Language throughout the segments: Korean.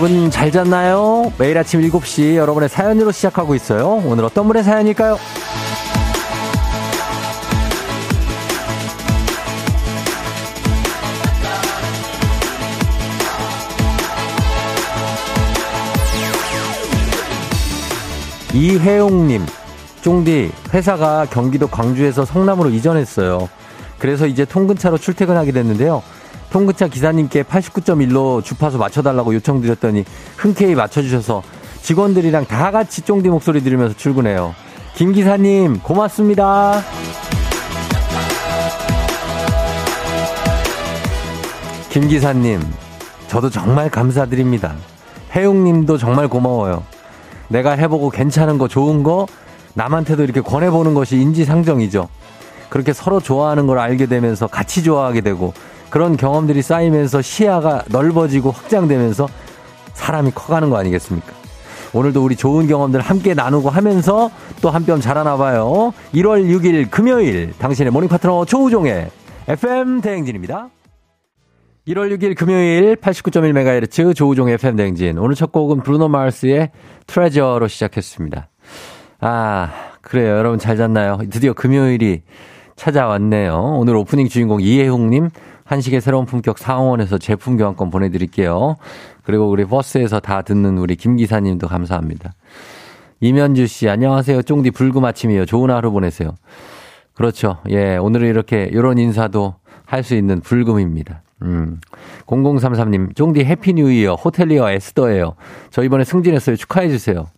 여러분 잘 잤나요? 매일 아침 7시 여러분의 사연으로 시작하고 있어요. 오늘 어떤 분의 사연일까요? 이혜용님, 쫑디, 회사가 경기도 광주에서 성남으로 이전했어요. 그래서 이제 통근차로 출퇴근하게 됐는데요. 통근차 기사님께 89.1로 주파수 맞춰달라고 요청드렸더니 흔쾌히 맞춰주셔서 직원들이랑 다 같이 쫑디 목소리 들으면서 출근해요. 김 기사님, 고맙습니다. 김 기사님, 저도 정말 감사드립니다. 혜용님도 정말 고마워요. 내가 해보고 괜찮은 거, 좋은 거, 남한테도 이렇게 권해보는 것이 인지상정이죠. 그렇게 서로 좋아하는 걸 알게 되면서 같이 좋아하게 되고 그런 경험들이 쌓이면서 시야가 넓어지고 확장되면서 사람이 커가는 거 아니겠습니까? 오늘도 우리 좋은 경험들 함께 나누고 하면서 또 한 뼘 자라나 봐요. 1월 6일 금요일 당신의 morning 파트너 조우종의 FM 대행진입니다. 1월 6일 금요일 89.1MHz 조우종의 FM 대행진. 오늘 첫 곡은 Bruno Mars의 Treasure로 시작했습니다. 아, 그래요. 여러분 잘 잤나요? 드디어 금요일이 찾아왔네요. 오늘 오프닝 주인공 이혜웅님 한식의 새로운 품격 상원에서 제품 교환권 보내드릴게요. 그리고 우리 버스에서 다 듣는 우리 김 기사님도 감사합니다. 이면주 씨, 안녕하세요. 쫑디 불금 아침이에요. 좋은 하루 보내세요. 그렇죠. 예, 오늘은 이렇게, 이런 인사도 할 수 있는 불금입니다. 음. 0033님, 쫑디 Happy New Year, 호텔리어 에스더예요. 저 이번에 승진했어요. 축하해주세요.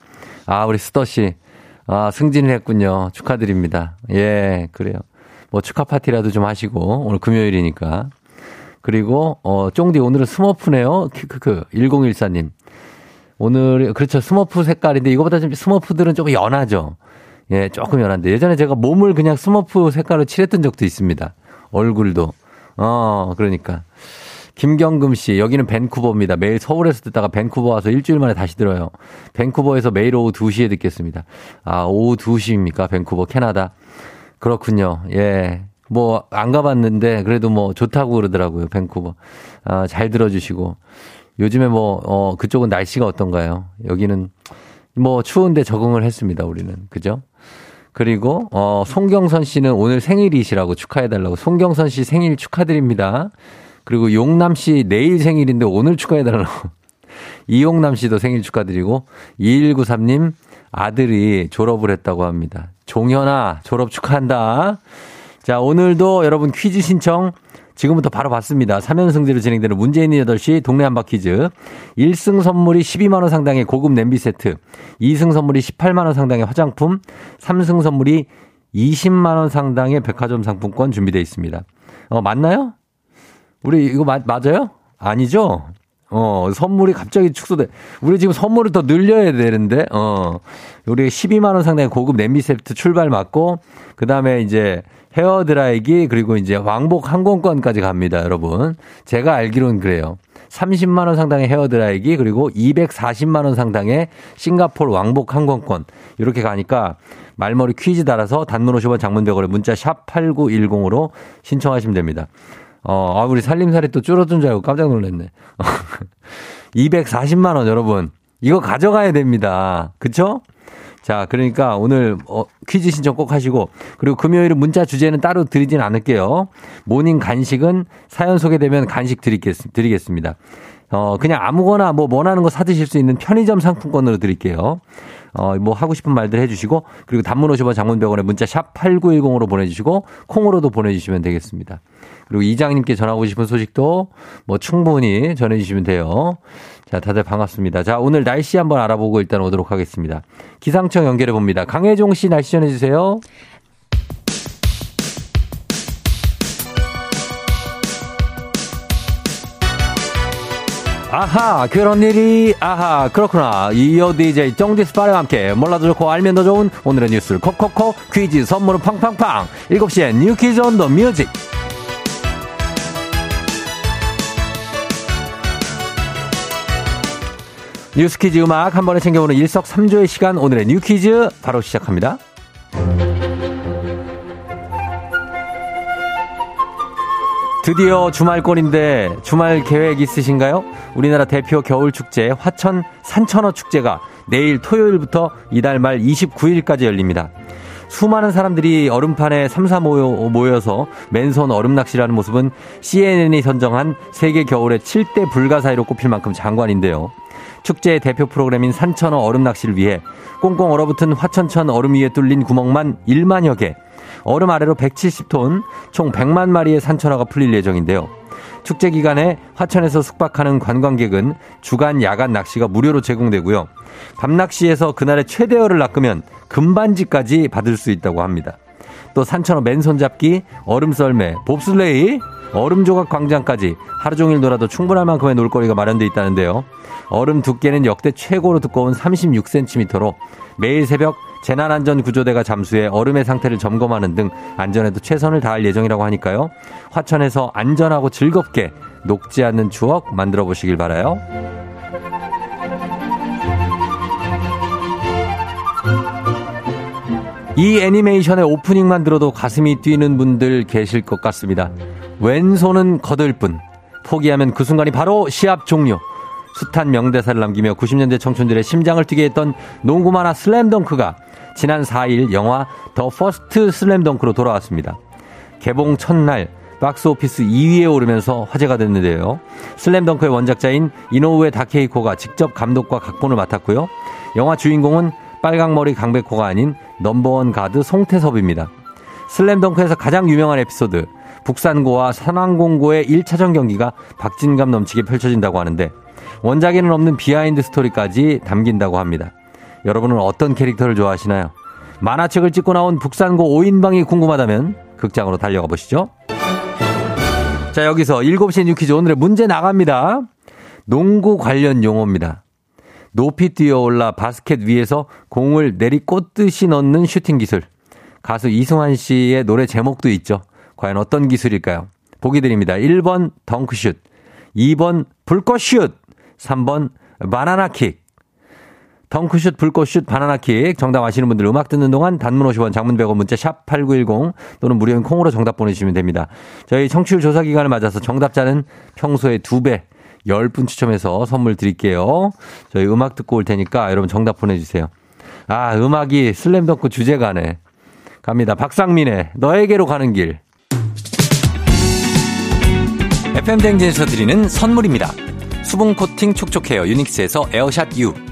아, 우리 스더씨. 아, 승진을 했군요. 축하드립니다. 예, 그래요. 뭐 축하 파티라도 좀 하시고, 오늘 금요일이니까. 그리고 어 쫑디 오늘은 스머프네요. 크크크 1014님. 오늘 그렇죠. 스머프 색깔인데 이거보다 좀 스머프들은 조금 연하죠. 예, 조금 연한데 예전에 제가 몸을 그냥 스머프 색깔로 칠했던 적도 있습니다. 얼굴도. 어, 그러니까. 김경금 씨, 여기는 밴쿠버입니다. 매일 서울에서 듣다가 밴쿠버 와서 일주일 만에 다시 들어요. 밴쿠버에서 매일 오후 2시에 듣겠습니다. 아, 오후 2시입니까? 밴쿠버, 캐나다. 그렇군요. 예. 뭐, 안 가봤는데, 그래도 뭐, 좋다고 그러더라고요, 밴쿠버. 아, 잘 들어주시고. 요즘에 뭐, 어, 그쪽은 날씨가 어떤가요? 여기는 뭐, 추운데 적응을 했습니다, 우리는. 그죠? 그리고, 어, 송경선 씨는 오늘 생일이시라고 축하해 달라고. 송경선 씨 생일 축하드립니다. 그리고 용남 씨 내일 생일인데 오늘 축하해 달라고. 이용남 씨도 생일 축하드리고, 2193님 아들이 졸업을 했다고 합니다. 종현아, 졸업 축하한다. 자, 오늘도 여러분 퀴즈 신청 지금부터 바로 받습니다. 3연승제로 진행되는 문재인 8시 동네 한바 퀴즈. 1승 선물이 12만원 상당의 고급 냄비 세트. 2승 선물이 18만원 상당의 화장품. 3승 선물이 20만원 상당의 백화점 상품권 준비되어 있습니다. 어, 맞나요? 우리 이거 마, 맞아요? 아니죠? 어, 선물이 갑자기 축소돼. 우리 지금 선물을 더 늘려야 되는데, 어, 우리 12만원 상당의 고급 냄비 세트 출발 맞고, 그 다음에 이제 헤어 드라이기 그리고 이제 왕복 항공권까지 갑니다, 여러분. 제가 알기로는 그래요. 30만 원 상당의 헤어 드라이기 그리고 240만 원 상당의 싱가포르 왕복 항공권 이렇게 가니까 말머리 퀴즈 달아서 단문 50원 장문 백으로 문자 샵 8910으로 신청하시면 됩니다. 어, 아, 우리 살림살이 또 줄어든 줄 알고 깜짝 놀랐네. 240만 원 여러분. 이거 가져가야 됩니다. 그쵸? 자, 그러니까 오늘 어, 퀴즈 신청 꼭 하시고 그리고 금요일은 문자 주제는 따로 드리진 않을게요. morning 간식은 사연 소개되면 간식 드리겠, 드리겠습니다. 어, 그냥 아무거나 뭐 원하는 거 사드실 수 있는 편의점 상품권으로 드릴게요. 어, 뭐 하고 싶은 말들 해주시고 그리고 단문 50원 장문병원에 문자 샵 8910으로 보내주시고 콩으로도 보내주시면 되겠습니다. 그리고 이장님께 전하고 싶은 소식도 뭐 충분히 전해주시면 돼요. 자, 다들 반갑습니다. 자, 오늘 날씨 한번 알아보고 일단 오도록 하겠습니다. 기상청 연결해 봅니다. 강혜종 씨 날씨 전해주세요. 아하 그런 일이 아하 그렇구나. 이어 DJ 정디스파와 함께 몰라도 좋고 알면 더 좋은 오늘의 뉴스를 콕콕콕 퀴즈 선물은 팡팡팡. 7시에 New 퀴즈 on the music 뉴스 퀴즈 음악 한 번에 챙겨보는 일석삼조의 시간 오늘의 New 퀴즈 바로 시작합니다. 드디어 주말권인데 주말 계획 있으신가요? 우리나라 대표 겨울축제 화천 산천어 축제가 내일 토요일부터 이달 말 29일까지 열립니다. 수많은 사람들이 얼음판에 삼사 모여, 모여 서 맨손 얼음 낚시라는 모습은 CNN이 선정한 세계 겨울의 7대 불가사의로 꼽힐 만큼 장관인데요. 축제의 대표 프로그램인 산천어 얼음 낚시를 위해 꽁꽁 얼어붙은 화천천 얼음 위에 뚫린 구멍만 1만여 개, 얼음 아래로 170톤, 총 100만 마리의 산천어가 풀릴 예정인데요. 축제 기간에 화천에서 숙박하는 관광객은 주간 야간 낚시가 무료로 제공되고요. 밤낚시에서 그날의 최대어를 낚으면 금반지까지 받을 수 있다고 합니다. 또 산천어 맨손 잡기, 얼음 썰매, 봅슬레이, 얼음 조각 광장까지 하루 종일 놀아도 충분할 만큼의 놀거리가 마련돼 있다는데요. 얼음 두께는 역대 최고로 두꺼운 36cm로 매일 새벽 재난안전구조대가 잠수해 얼음의 상태를 점검하는 등 안전에도 최선을 다할 예정이라고 하니까요. 화천에서 안전하고 즐겁게 녹지 않는 추억 만들어 보시길 바라요. 이 애니메이션의 오프닝만 들어도 가슴이 뛰는 분들 계실 것 같습니다. 왼손은 거들 뿐. 포기하면 그 순간이 바로 시합 종료. 숱한 명대사를 남기며 90년대 청춘들의 심장을 뛰게 했던 농구 만화 슬램덩크가 지난 4일 영화 더 퍼스트 슬램덩크로 돌아왔습니다. 개봉 첫날 박스 오피스 2위에 오르면서 화제가 됐는데요. 슬램덩크의 원작자인 이노우에 다케이코가 직접 감독과 각본을 맡았고요. 영화 주인공은 빨강머리 강백호가 아닌 넘버원 가드 송태섭입니다. 슬램덩크에서 가장 유명한 에피소드 북산고와 산왕공고의 1차전 경기가 박진감 넘치게 펼쳐진다고 하는데 원작에는 없는 비하인드 스토리까지 담긴다고 합니다. 여러분은 어떤 캐릭터를 좋아하시나요? 만화책을 찢고 나온 북산고 5인방이 궁금하다면 극장으로 달려가 보시죠. 자, 여기서 7시 뉴퀴즈 오늘의 문제 나갑니다. 농구 관련 용어입니다. 높이 뛰어올라 바스켓 위에서 공을 내리꽂듯이 넣는 슈팅 기술. 가수 이승환 씨의 노래 제목도 있죠. 과연 어떤 기술일까요? 보기 드립니다. 1번 덩크슛, 2번 불꽃슛, 3번 바나나킥. 덩크슛, 불꽃슛, 바나나킥 정답 아시는 분들 음악 듣는 동안 단문 50원, 장문 100원 문자 샵 8910 또는 무료인 콩으로 정답 보내주시면 됩니다. 저희 청취율 조사 기간을 맞아서 정답자는 평소에 2배 10분 추첨해서 선물 드릴게요. 저희 음악 듣고 올 테니까 여러분 정답 보내주세요. 아, 음악이 슬램덩크 주제가네. 갑니다. 박상민의 너에게로 가는 길. FM대행진에서 드리는 선물입니다. 수분 코팅 촉촉 헤어 유닉스에서 에어샷 U.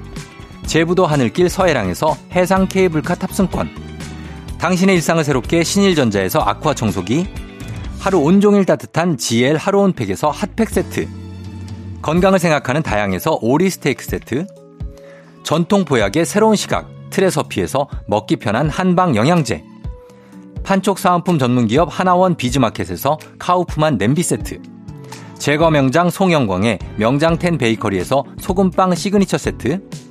제부도 하늘길 서해랑에서 해상 케이블카 탑승권. 당신의 일상을 새롭게 신일전자에서 아쿠아 청소기. 하루 온종일 따뜻한 GL 하루 온팩에서 핫팩 세트. 건강을 생각하는 다향에서 오리 스테이크 세트. 전통 보약의 새로운 시각 트레서피에서 먹기 편한 한방 영양제. 판촉 사은품 전문기업 하나원 비즈마켓에서 카우프만 냄비 세트. 제과 명장 송영광의 명장텐 베이커리에서 소금빵 시그니처 세트.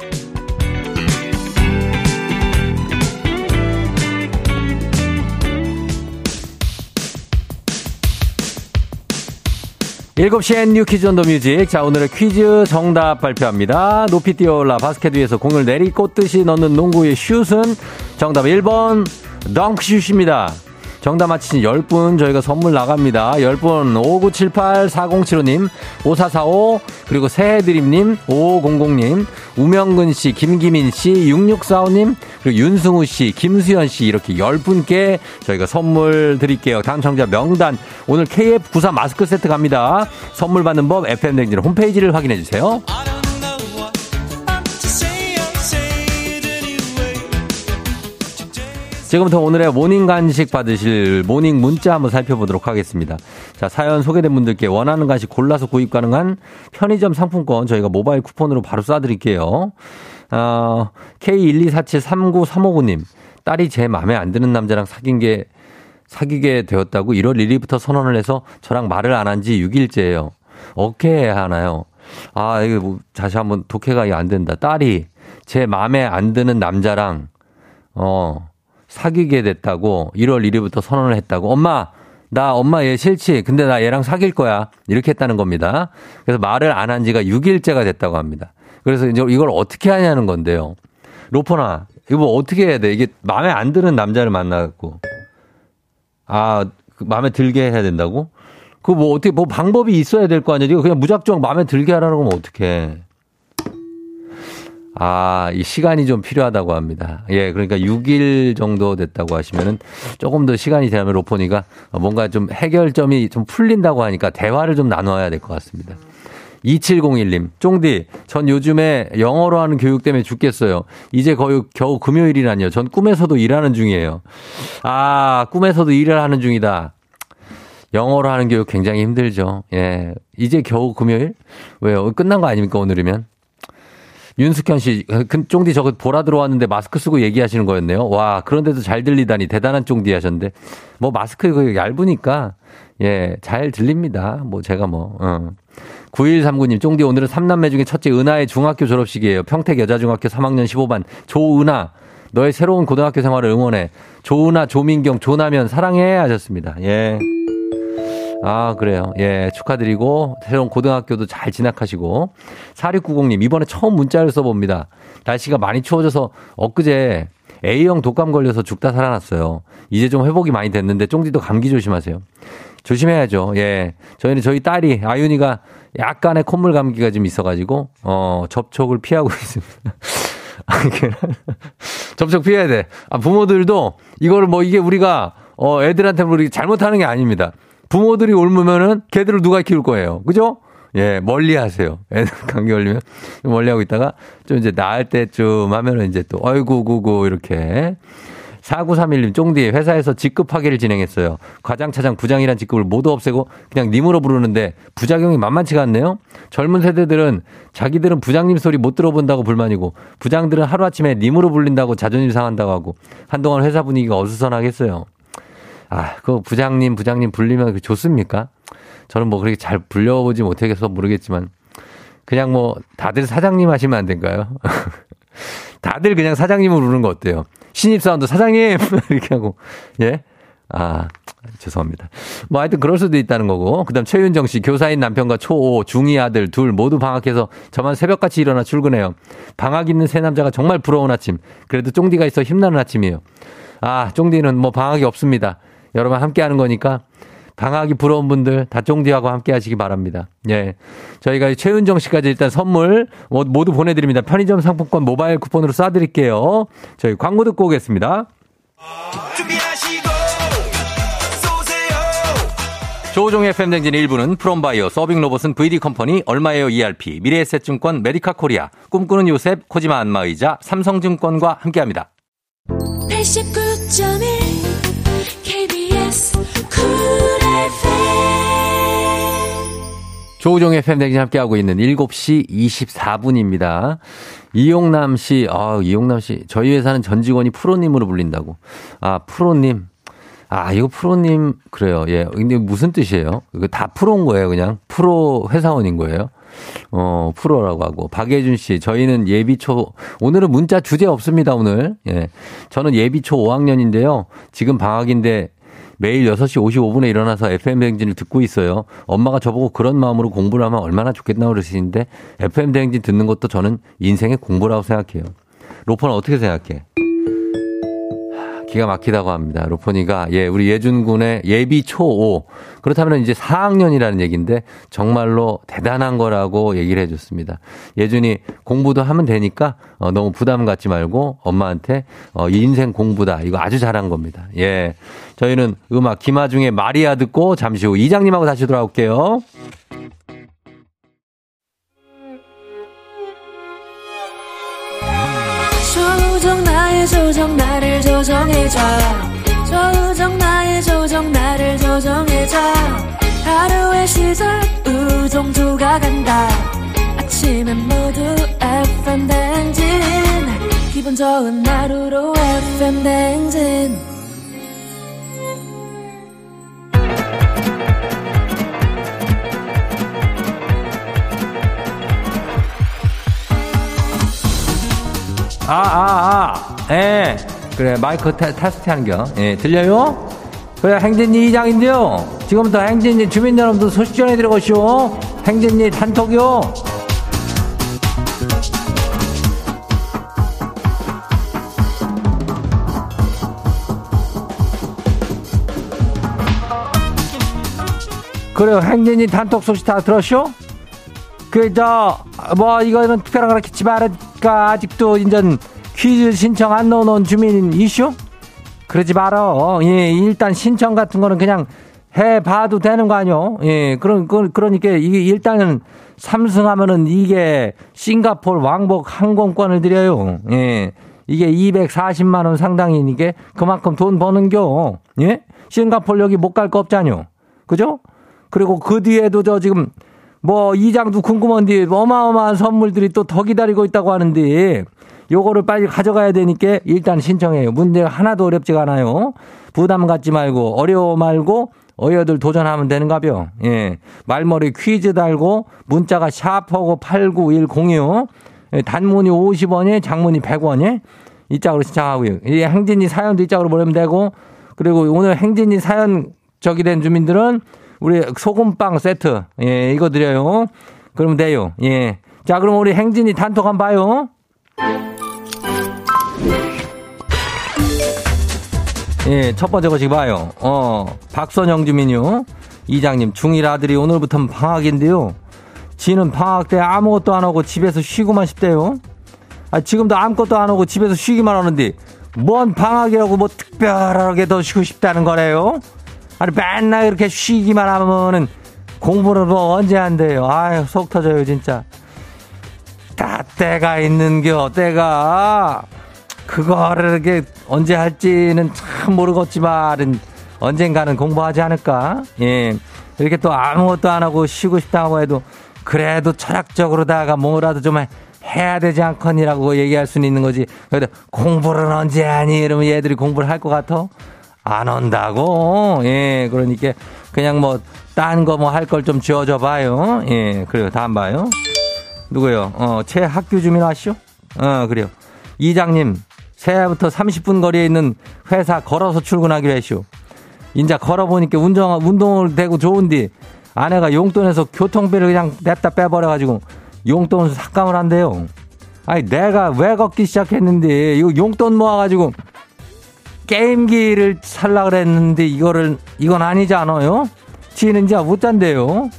일곱 시엔 New Quiz on the Music. 자, 오늘의 퀴즈 정답 발표합니다. 높이 뛰어올라 바스켓 위에서 공을 내리꽂듯이 넣는 농구의 슛은 정답 1번 덩크슛입니다. 정답 맞히신 10분 저희가 선물 나갑니다. 10분 5978-4075님, 5445, 그리고 새해드림님, 5500님, 우명근 씨, 김기민 씨, 6645님, 그리고 윤승우 씨, 김수현 씨 이렇게 10분께 저희가 선물 드릴게요. 청자 명단 오늘 KF94 마스크 세트 갑니다. 선물 받는 법 FM댕진 홈페이지를 확인해 주세요. 지금부터 오늘의 모닝 간식 받으실 모닝 문자 한번 살펴보도록 하겠습니다. 자, 사연 소개된 분들께 원하는 간식 골라서 구입 가능한 편의점 상품권 저희가 모바일 쿠폰으로 바로 쏴드릴게요. 어, K124739359님, 딸이 제 마음에 안 드는 남자랑 사귄 게, 사귀게 되었다고 1월 1일부터 선언을 해서 저랑 말을 안 한 지 6일째예요. 어떻게 해야 하나요? 아, 이거 뭐, 다시 한번 독해가 안 된다. 딸이 제 마음에 안 드는 남자랑, 어, 사귀게 됐다고 1월 1일부터 선언을 했다고 엄마 나 엄마 얘 싫지 근데 나 얘랑 사귈 거야 이렇게 했다는 겁니다. 그래서 말을 안 한 지가 6일째가 됐다고 합니다. 그래서 이제 이걸 어떻게 하냐는 건데요. 로퍼나 이거 뭐 어떻게 해야 돼? 이게 마음에 안 드는 남자를 만나고 아그 마음에 들게 해야 된다고? 그 뭐 어떻게 뭐 방법이 있어야 될 거? 이거 그냥 무작정 마음에 들게 하라는 거면 어떡해. 아, 이 시간이 좀 필요하다고 합니다. 예, 그러니까 6일 정도 됐다고 하시면은 조금 더 시간이 되면 로포니가 뭔가 좀 해결점이 좀 풀린다고 하니까 대화를 좀 나눠야 될 것 같습니다. 2701님, 쫑디, 전 요즘에 영어로 하는 교육 때문에 죽겠어요. 이제 거의 겨우 금요일이라니요. 전 꿈에서도 일하는 중이에요. 아, 꿈에서도 일을 하는 중이다. 영어로 하는 교육 굉장히 힘들죠. 예. 이제 겨우 금요일? 왜요? 끝난 거 아닙니까, 오늘이면? 윤숙현 씨, 그 쫑디 저거 보라 들어왔는데 마스크 쓰고 얘기하시는 거였네요. 와, 그런데도 잘 들리다니 대단한 쫑디 하셨는데. 뭐 마스크 그 얇으니까, 예, 잘 들립니다. 뭐 제가 뭐, 어. 9139님, 쫑디 오늘은 3남매 중에 첫째 은하의 중학교 졸업식이에요. 평택 여자중학교 3학년 15반 조은하. 너의 새로운 고등학교 생활을 응원해. 조은하, 조민경, 조나면 사랑해 하셨습니다. 예. 아, 그래요. 예, 축하드리고, 새로운 고등학교도 잘 진학하시고. 4690님, 이번에 처음 문자를 써봅니다. 날씨가 많이 추워져서 엊그제 A형 독감 걸려서 죽다 살아났어요. 이제 좀 회복이 많이 됐는데, 쫑디도 감기 조심하세요. 조심해야죠. 예. 저희는 저희 딸이, 아윤이가 약간의 콧물 감기가 좀 있어가지고, 어, 접촉을 피하고 있습니다. 접촉 피해야 돼. 아, 부모들도 이거를 뭐 이게 우리가, 어, 애들한테 우리 잘못하는 게 아닙니다. 부모들이 옮으면은 걔들을 누가 키울 거예요. 그죠? 예, 멀리 하세요. 애들 감기 걸리면 멀리 하고 있다가 좀 이제 나을 때쯤 하면은 이제 또 어이구 구구 이렇게 4931님 쫑디 회사에서 직급파괴를 진행했어요. 과장, 차장, 부장이란 직급을 모두 없애고 그냥 님으로 부르는데 부작용이 만만치가 않네요. 젊은 세대들은 자기들은 부장님 소리 못 들어본다고 불만이고 부장들은 하루아침에 님으로 불린다고 자존심 상한다고 하고 한동안 회사 분위기가 어수선하겠어요. 아, 그 부장님, 부장님 불리면 좋습니까? 저는 뭐 그렇게 잘 불려보지 못해서 모르겠지만 그냥 뭐 다들 사장님 하시면 안 될까요? 다들 그냥 사장님으로 부르는 거 어때요? 신입사원도 사장님! 이렇게 하고, 예? 아, 죄송합니다. 뭐 하여튼 그럴 수도 있다는 거고. 그 다음 최윤정 씨, 교사인 남편과 초5, 중2 아들 둘 모두 방학해서 저만 새벽같이 일어나 출근해요. 방학 있는 새 남자가 정말 부러운 아침. 그래도 쫑디가 있어 힘나는 아침이에요. 아, 쫑디는 뭐 방학이 없습니다. 여러분 함께 하는 거니까 방학이 부러운 분들 다쫑디하고 함께 하시기 바랍니다. 예. 저희가 최은정 씨까지 일단 선물 모두 보내드립니다. 편의점 상품권 모바일 쿠폰으로 쏴드릴게요. 저희 광고 듣고 오겠습니다. 조종의 FM댕진 1부는 프롬바이오, 서빙로봇은 VD컴퍼니, 얼마에요 ERP, 미래에셋증권, 메디카 코리아, 꿈꾸는 요셉, 코지마 안마의자, 삼성증권과 함께합니다. 89.1 조우종의 팬데믹 함께하고 있는 7시 24분입니다. 이용남 씨, 아, 이용남 씨, 저희 회사는 전 직원이 프로님으로 불린다고. 아, 프로님. 아, 이거 프로님, 그래요. 예. 근데 무슨 뜻이에요? 이거 다 프로인 거예요, 그냥? 프로 회사원인 거예요? 어, 프로라고 하고. 박예준 씨, 저희는 예비초, 오늘은 문자 주제 없습니다, 오늘. 예. 저는 예비초 5학년인데요. 지금 방학인데 매일 6시 55분에 일어나서 FM대행진을 듣고 있어요. 엄마가 저보고 그런 마음으로 공부를 하면 얼마나 좋겠나 그러시는데 FM대행진 듣는 것도 저는 인생의 공부라고 생각해요. 로퍼는 어떻게 생각해? 기가 막히다고 합니다. 로포니가 예, 우리 예준 군의 예비 초5 그렇다면 이제 4학년이라는 얘기인데 정말로 대단한 거라고 얘기를 해 줬습니다. 예준이 공부도 하면 되니까 어, 너무 부담 갖지 말고 엄마한테 어, 인생 공부다. 이거 아주 잘한 겁니다. 예. 저희는 음악 김아중의 마리아 듣고 잠시 후 이장님하고 다시 돌아올게요. 조정 나를 조정해줘. 조정 나의 조정 나를 조정해줘. 하루의 시절 우정조가 간다. 아침엔 모두 FM 댕진. 기분 좋은 하루로 FM 댕진. 아, 아, 아. 예. 그래, 마이크 테, 스트 하는 겨. 예, 들려요? 그래, 행진이 이장인데요. 지금부터 행진이 주민 여러분들 소식 전해드려보시오. 행진이 단톡이요. 그래요, 행진이 단톡 소식 다 들었쇼? 그, 저, 뭐, 이거는 특별한 거렇겠지 말까 아직도 인전 퀴즈 신청 안 넣어놓은 주민 이슈? 그러지 말어. 예, 일단 신청 같은 거는 그냥 해봐도 되는 거 아니요? 예, 그런, 그, 그러니까 이게 일단은 삼승하면은 이게 싱가폴 왕복 항공권을 드려요. 예. 이게 240만 원 상당이니까 그만큼 돈 버는겨. 예? 싱가폴 여기 못 갈 거 없잖요. 그죠? 그리고 그 뒤에도 저 지금 뭐 이장도 궁금한데 어마어마한 선물들이 또 더 기다리고 있다고 하는데 요거를 빨리 가져가야 되니까 일단 신청해요. 문제가 하나도 어렵지가 않아요. 부담 갖지 말고 어려워 말고 어여들 도전하면 되는가벼. 예. 말머리 퀴즈 달고 문자가 샤프하고 89106 예. 단문이 50원에 장문이 100원에 이 짝으로 신청하고요. 이 행진이 사연도 이 짝으로 보내면 되고 그리고 오늘 행진이 사연 적이 된 주민들은 우리 소금빵 세트. 예, 이거 드려요. 그러면 돼요. 예. 자, 그럼 우리 행진이 단톡 한번 봐요. 예, 첫 번째 거지 봐요. 어, 박선영 주민요. 이장님, 중1 아들이 오늘부터 방학인데요. 지는 방학 때 아무것도 안 하고 집에서 쉬고만 싶대요. 아, 지금도 아무것도 안 하고 집에서 쉬기만 하는데, 뭔 방학이라고 뭐 특별하게 더 쉬고 싶다는 거래요? 아니 맨날 이렇게 쉬기만 하면은 공부를 뭐 언제 한대요. 아유 속 터져요 진짜. 다 때가 있는겨 때가 그거를 이렇게 언제 할지는 참 모르겠지만 언젠가는 공부하지 않을까. 예 이렇게 또 아무것도 안 하고 쉬고 싶다고 해도 그래도 철학적으로다가 뭐라도 좀 해야 되지 않거니라고 얘기할 수는 있는 거지. 그래도 공부를 언제 하니? 이러면 얘들이 공부를 할 것 같아? 안 온다고. 예, 그러니까 그냥 뭐 딴 거 뭐 할 걸 좀 지어줘 봐요. 예, 그래요. 다음 봐요. 누구요? 어, 최학규 주민 아시죠? 어, 그래요. 이장님, 새해부터 30분 거리에 있는 회사 걸어서 출근하기로 했쇼. 인자 걸어보니까 운전, 운동을 되고 좋은데 아내가 용돈에서 교통비를 그냥 냅다 빼버려가지고 용돈 삭감을 한대요. 아니, 내가 왜 걷기 시작했는데 이거 용돈 모아가지고 게임기를 살라 그랬는데 이거를 이건 아니지 않아요? 지는 이제 못 잔대요.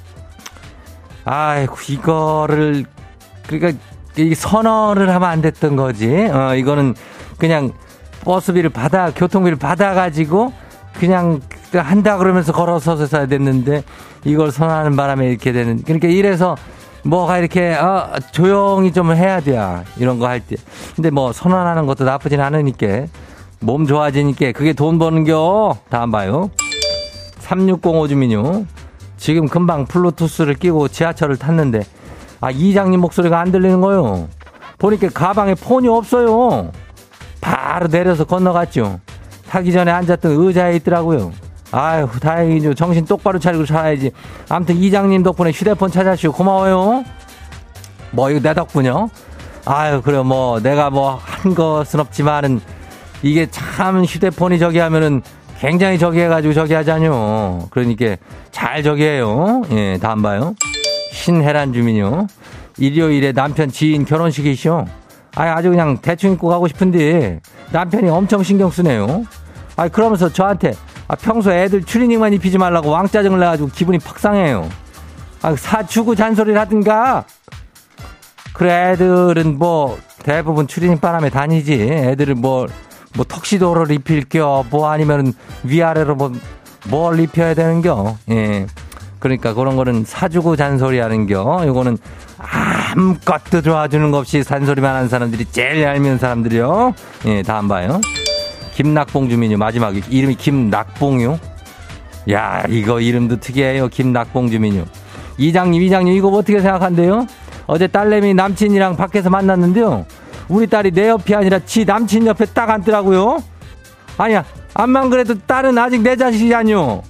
아이고 이거를 그러니까 이 선언을 하면 안 됐던 거지. 어 이거는 그냥 버스비를 받아 교통비를 받아 가지고 그냥 한다 그러면서 걸어서 써야 됐는데 이걸 선언하는 바람에 이렇게 되는 그러니까 이래서 뭐가 이렇게 어 조용히 좀 해야 돼 이런 거 할 때. 근데 뭐 선언하는 것도 나쁘진 않으니까 몸 좋아지니까 그게 돈 버는겨. 다음 봐요. 3605 주민요. 지금 금방 플루투스를 끼고 지하철을 탔는데 아 이장님 목소리가 안 들리는 거요. 보니까 가방에 폰이 없어요. 바로 내려서 건너갔죠. 타기 전에 앉았던 의자에 있더라고요. 아유 다행이죠. 정신 똑바로 차리고 살아야지. 아무튼 이장님 덕분에 휴대폰 찾아주시고 고마워요. 뭐 이거 내 덕분요. 아유 그래 뭐 내가 뭐 한 것은 없지만은 이게 참 휴대폰이 저기 하면은 굉장히 저기 해가지고 저기 하자뇨. 그러니까 잘 저기 해요. 예, 다음 봐요. 신혜란 주민요. 일요일에 남편 지인 결혼식이시오. 아, 아주 그냥 대충 입고 가고 싶은데 남편이 엄청 신경 쓰네요. 아 그러면서 저한테 아, 평소 애들 추리닝만 입히지 말라고 왕짜증을 내가지고 기분이 팍 상해요. 아, 사주고 잔소리를 하든가. 그래, 애들은 뭐, 대부분 추리닝 바람에 다니지. 애들은 뭐, 뭐, 턱시도를 입힐 겨, 뭐 아니면 위아래로 뭐, 뭘 입혀야 되는겨. 예. 그러니까 그런 거는 사주고 잔소리 하는 겨. 요거는 아무것도 좋아주는 것 없이 잔소리만 하는 사람들이 제일 얄미운 사람들이요. 예, 다안 봐요. 김낙봉 주민요. 마지막 이름이 김낙봉요. 야, 이거 이름도 특이해요. 김낙봉 주민요. 이장님, 이장님, 이거 어떻게 생각한대요? 어제 딸내미 남친이랑 밖에서 만났는데요. 우리 딸이 내 옆이 아니라 지 남친 옆에 딱 앉더라고요. 아니야, 암만 그래도 딸은 아직 내 자식이 아니요.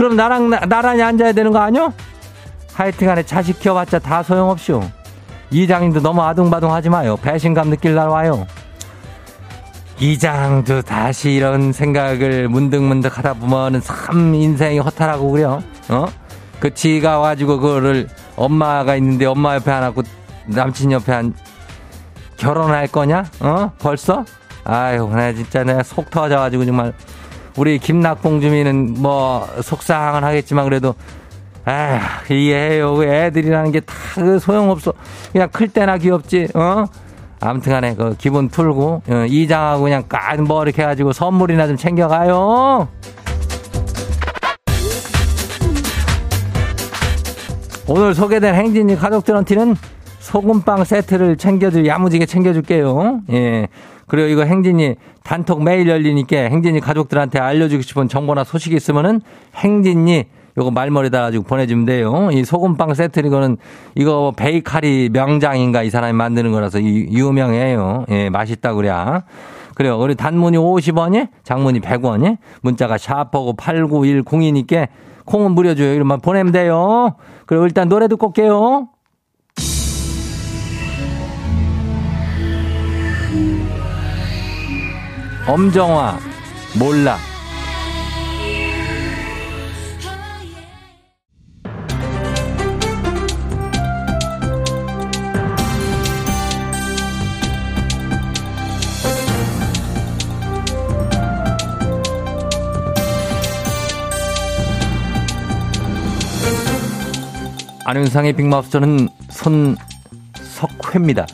그럼 나랑 나, 나란히 앉아야 되는 거 아니요? 하여튼 간에 자식 키워봤자 다 소용없쇼. 이장님도 너무 아둥바둥 하지 마요. 배신감 느낄 날 와요. 이장도 다시 이런 생각을 문득문득 하다 보면은 참 인생이 허탈하고 그래요. 어? 그 지가 와가지고 그거를 엄마가 있는데 엄마 옆에 안 앉고 남친 옆에 안 결혼할 거냐? 어? 벌써? 아유, 나 진짜 내가 속 터져가지고 정말 우리 김낙봉 주민은 뭐 속상은 하겠지만 그래도 에휴, 이해해요. 그 애들이라는 게다그 소용없어. 그냥 클 때나 귀엽지, 어? 아무튼 간에 그 기분 풀고, 어, 이장하고 그냥 ቃ뭐 이렇게 해가지고 선물이나 좀 챙겨가요. 오늘 소개된 행진이 가족들한테는 소금빵 세트를 챙겨줄, 야무지게 챙겨줄게요. 예. 그리고 이거 행진이 단톡 메일 열리니까 행진이 가족들한테 알려주고 싶은 정보나 소식이 있으면은 행진이 요거 말머리다 가지고 보내주면 돼요. 이 소금빵 세트 이거는 이거 베이카리 명장인가 이 사람이 만드는 거라서 유명해요. 예, 맛있다 그래. 그래요. 우리 단문이 50원이, 장문이 100원이, 문자가 샤퍼고 8910이니까 콩은 무려줘요. 이러면 보내면 돼요. 그리고 일단 노래 듣고 올게요. 엄정화, 몰라. 안윤상의 빅마우스 저는 손석회입니다.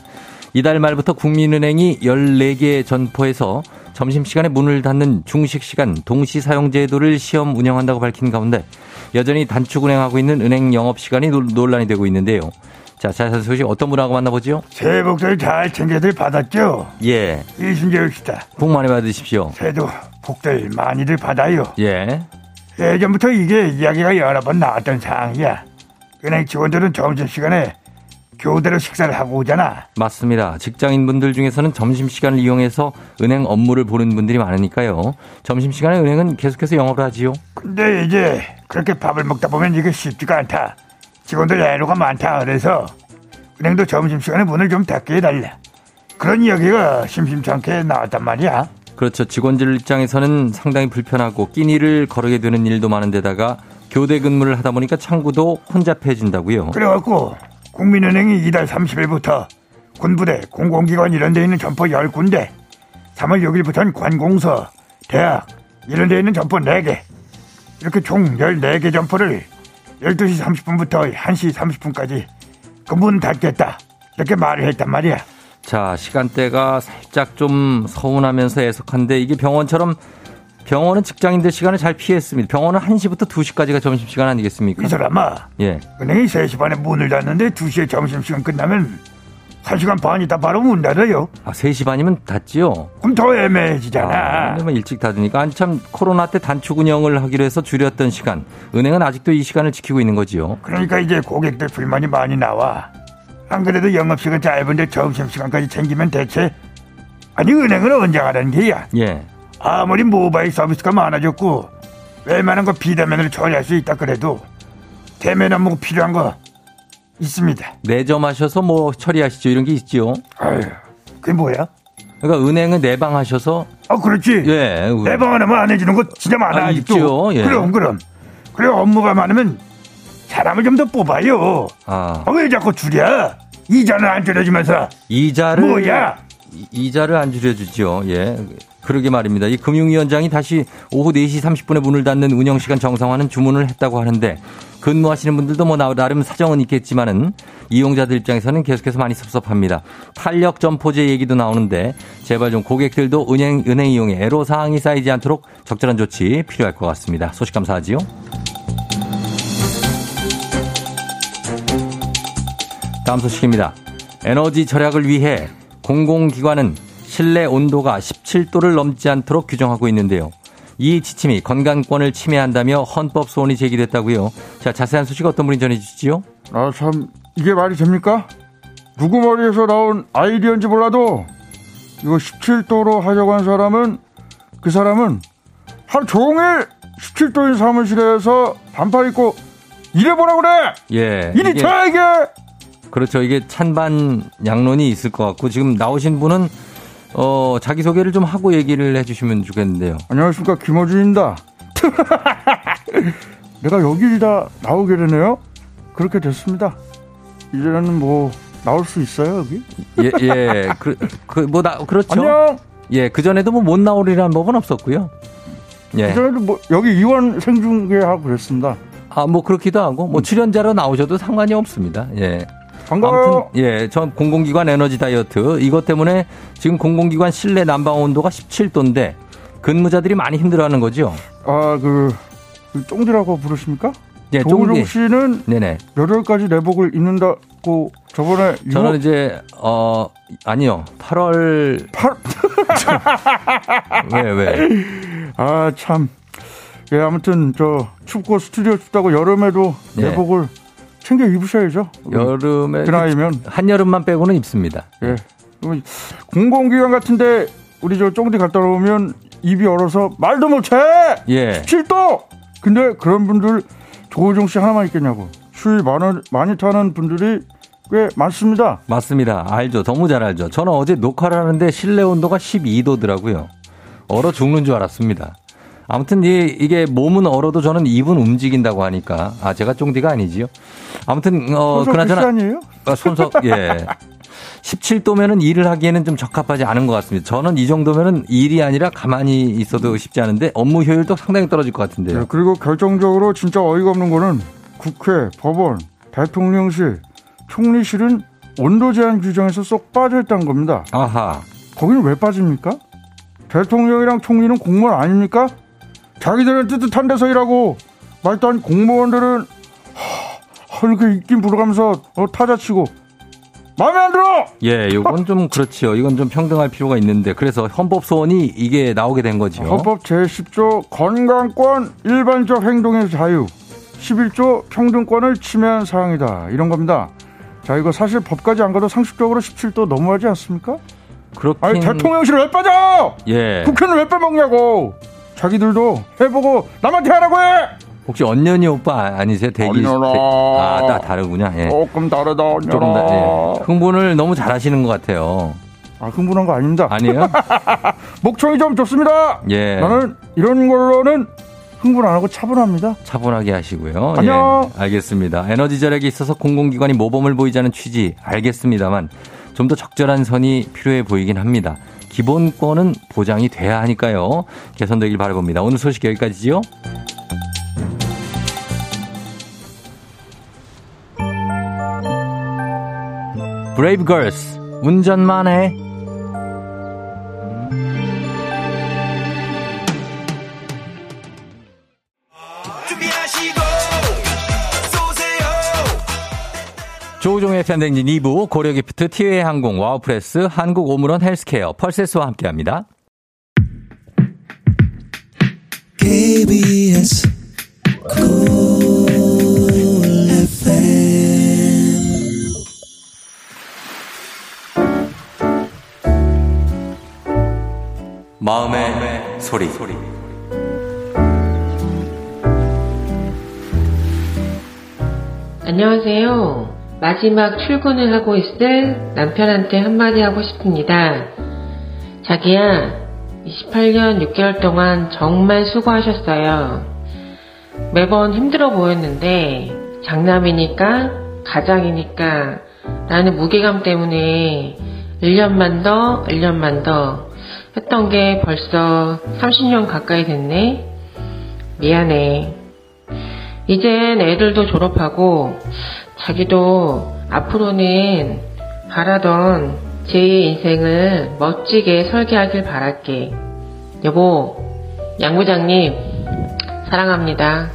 이달 말부터 국민은행이 14개 전포에서 점심시간에 문을 닫는 중식시간 동시 사용 제도를 시험 운영한다고 밝힌 가운데 여전히 단축 운행하고 있는 은행 영업시간이 논란이 되고 있는데요. 자, 자세한 소식 어떤 분하고 만나보죠? 새해 복들 잘 챙겨들 받았죠? 예. 이순재입시다. 복 많이 받으십시오. 새해도 복들 많이들 받아요. 예. 예전부터 이게 이야기가 여러 번 나왔던 상황이야. 은행 직원들은 점심시간에 교대로 식사를 하고 오잖아. 맞습니다. 직장인분들 중에서는 점심시간을 이용해서 은행 업무를 보는 분들이 많으니까요. 점심시간에 은행은 계속해서 영업을 하지요. 근데 이제 그렇게 밥을 먹다 보면 이게 쉽지가 않다. 직원들 애로가 많다. 그래서 은행도 점심시간에 문을 좀 닫게 해달라. 그런 이야기가 심심찮게 나왔단 말이야. 그렇죠. 직원들 입장에서는 상당히 불편하고 끼니를 거르게 되는 일도 많은데다가 교대 근무를 하다 보니까 창구도 혼잡해진다고요. 그래갖고 국민은행이 이달 30일부터 군부대, 공공기관 이런 데 있는 점포 10군데, 3월 6일부터는 관공서, 대학 이런 데 있는 점포 4개, 이렇게 총 14개 점포를 12시 30분부터 1시 30분까지 그문 닫겠다. 이렇게 말을 했단 말이야. 자, 시간대가 살짝 좀 서운하면서 애석한데 이게 병원처럼 병원은 직장인들 시간을 잘 피했습니다. 병원은 1시부터 2시까지가 점심시간 아니겠습니까? 이 사람아. 예. 은행이 3시 반에 문을 닫는데 2시에 점심시간 끝나면 1시간 반 있다 바로 문 닫아요. 아, 3시 반이면 닫지요? 그럼 더 애매해지잖아. 아, 일찍 닫으니까. 아니, 참, 코로나 때 단축 운영을 하기로 해서 줄였던 시간. 은행은 아직도 이 시간을 지키고 있는 거지요. 그러니까 이제 고객들 불만이 많이 나와. 안 그래도 영업시간 짧은데 점심시간까지 챙기면 대체 아니 은행은 언제 가는 게야? 예. 아무리 모바일 서비스가 많아졌고 웬만한 거 비대면으로 처리할 수 있다 그래도 대면 업무 필요한 거 있습니다. 내점하셔서 뭐 처리하시죠 이런 게 있지요. 아유, 그게 뭐야? 그러니까 은행은 내방하셔서. 아 그렇지. 예. 내방 하나만 안 해주는 거 진짜 많아 아, 있죠. 예. 그럼 그럼. 그래 업무가 많으면 사람을 좀 더 뽑아요. 아. 아, 왜 자꾸 줄여? 이자는 안 줄여주면서. 이자를 뭐야? 이자를 안 줄여주죠. 예. 그러게 말입니다. 이 금융위원장이 다시 오후 4시 30분에 문을 닫는 운영시간 정상화는 주문을 했다고 하는데 근무하시는 분들도 뭐 나름 사정은 있겠지만은 이용자들 입장에서는 계속해서 많이 섭섭합니다. 탄력 점포제 얘기도 나오는데 제발 좀 고객들도 은행, 은행 이용에 애로사항이 쌓이지 않도록 적절한 조치 필요할 것 같습니다. 소식 감사하지요. 다음 소식입니다. 에너지 절약을 위해 공공기관은 실내 온도가 17도를 넘지 않도록 규정하고 있는데요. 이 지침이 건강권을 침해한다며 헌법 소원이 제기됐다고요. 자, 자세한 소식 어떤 분이 전해 주시지요? 아, 참, 이게 말이 됩니까? 누구 머리에서 나온 아이디어인지 몰라도 이거 17도로 하려고 한 사람은 그 사람은 하루 종일 17도인 사무실에서 반팔 입고 일해보라 그래! 예. 이리 쳐, 이게! 그렇죠. 이게 찬반 양론이 있을 것 같고 지금 나오신 분은 어, 자기소개를 좀 하고 얘기를 해주시면 좋겠는데요. 안녕하십니까. 김호준입니다. 내가 여기 다 나오게 되네요. 그렇게 됐습니다. 이제는 뭐, 나올 수 있어요, 여기? 예, 예. 그, 그, 뭐, 나, 그렇죠. 안녕! 예, 그전에도 뭐 못 나오리라는 법은 없었고요. 예. 그전에도 뭐, 여기 이원 생중계하고 그랬습니다. 아, 뭐 그렇기도 하고, 뭐 출연자로 나오셔도 상관이 없습니다. 예. 반가워요. 아무튼, 예, 전 공공기관 에너지 다이어트 이것 때문에 지금 공공기관 실내 난방 온도가 17도인데 근무자들이 많이 힘들어하는 거죠. 아, 그, 그 쫑디라고 부르십니까? 예, 조우종 씨는 네네. 열흘까지 내복을 입는다고 저번에 저는. 이제 어 아니요 8월 8 왜 왜? 아 참. 예 아무튼 저 춥고 스튜디오 춥다고 여름에도 네. 내복을 챙겨 입으셔야죠. 여름에 그 나이면 한 여름만 빼고는 입습니다. 예. 공공기관 같은데 우리 저 쫑디 갔다 오면 입이 얼어서 말도 못해. 예. 7도. 근데 그런 분들 조우종 씨 하나만 있겠냐고. 추위 많이, 많이 타는 분들이 꽤 많습니다. 맞습니다. 알죠. 너무 잘 알죠. 저는 어제 녹화를 하는데 실내 온도가 12도더라고요. 얼어 죽는 줄 알았습니다. 아무튼 이, 이게 몸은 얼어도 저는 입은 움직인다고 하니까 아 제가 쫑디가 아니지요. 아무튼 어 그나저나 아니에요? 아, 손석 예. 17도면은 일을 하기에는 좀 적합하지 않은 것 같습니다. 저는 이 정도면은 일이 아니라 가만히 있어도 쉽지 않은데 업무 효율도 상당히 떨어질 것 같은데요. 네, 그리고 결정적으로 진짜 어이가 없는 거는 국회, 법원, 대통령실, 총리실은 온도 제한 규정에서 쏙 빠져 있다는 겁니다. 아하. 거기는 왜 빠집니까? 대통령이랑 총리는 공무원 아닙니까? 자기들은 뜨뜻한 데서 일하고 말단 공무원들은 헐게 입긴 불어가면서 어, 타자치고 마음에 안 들어. 예, 요건 좀 그렇지요. 이건 좀 평등할 필요가 있는데 그래서 헌법 소원이 이게 나오게 된 거죠. 헌법 제10조 건강권 일반적 행동의 자유 11조 평등권을 침해한 사항이다. 이런 겁니다. 자, 이거 사실 법까지 안 가도 상식적으로 17도 너무하지 않습니까? 그렇긴... 아니, 대통령실 왜 빠져? 예. 국회는 왜 빼먹냐고. 자기들도 해보고 남한테 하라고 해. 혹시 언년이 오빠 아니세요? 대기 아, 다 다르군요. 예. 조금 다르다. 조금 다, 예. 흥분을 너무 잘하시는 것 같아요. 아, 흥분한 거 아닙니다. 아니에요? 목청이 좀 좋습니다. 예. 나는 이런 걸로는 흥분 안 하고 차분합니다. 차분하게 하시고요. 안녕. 예, 알겠습니다. 에너지 절약에 있어서 공공기관이 모범을 보이자는 취지 알겠습니다만 좀 더 적절한 선이 필요해 보이긴 합니다. 기본권은 보장이 돼야 하니까요. 개선되길 바라봅니다. 오늘 소식 여기까지지요. 브레이브 걸스 운전만 해. FM대행진 2부 고려기프트 티웨이 항공 와우프레스 한국 오므론 헬스케어 펄세스와 함께합니다. KBS 마음의, 마음의 소리. 소리. 안녕하세요. 마지막 출근을 하고 있을 남편한테 한마디 하고 싶습니다. 자기야, 28년 6개월 동안 정말 수고하셨어요. 매번 힘들어 보였는데, 장남이니까, 가장이니까, 라는 무게감 때문에 1년만 더, 1년만 더, 했던 게 벌써 30년 가까이 됐네. 미안해. 이젠 애들도 졸업하고 자기도 앞으로는 바라던 제2의 인생을 멋지게 설계하길 바랄게. 여보, 양 부장님, 사랑합니다.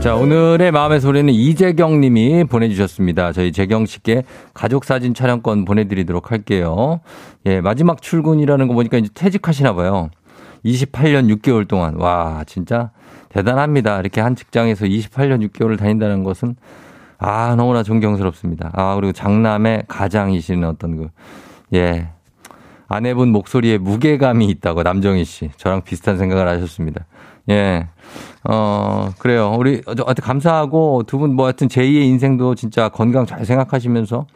자, 오늘의 마음의 소리는 이재경 님이 보내주셨습니다. 저희 재경 씨께 가족 사진 촬영권 보내드리도록 할게요. 예, 마지막 출근이라는 거 보니까 이제 퇴직하시나 봐요. 28년 6개월 동안. 와, 진짜 대단합니다. 이렇게 한 직장에서 28년 6개월을 다닌다는 것은 아, 너무나 존경스럽습니다. 아, 그리고 장남의 가장이시는 어떤 그, 예. 아내분 목소리에 무게감이 있다고 남정희 씨. 저랑 비슷한 생각을 하셨습니다. 예. 어, 그래요. 우리, 어하튼 감사하고 두 분 뭐 하여튼 제2의 인생도 진짜 건강 잘 생각하시면서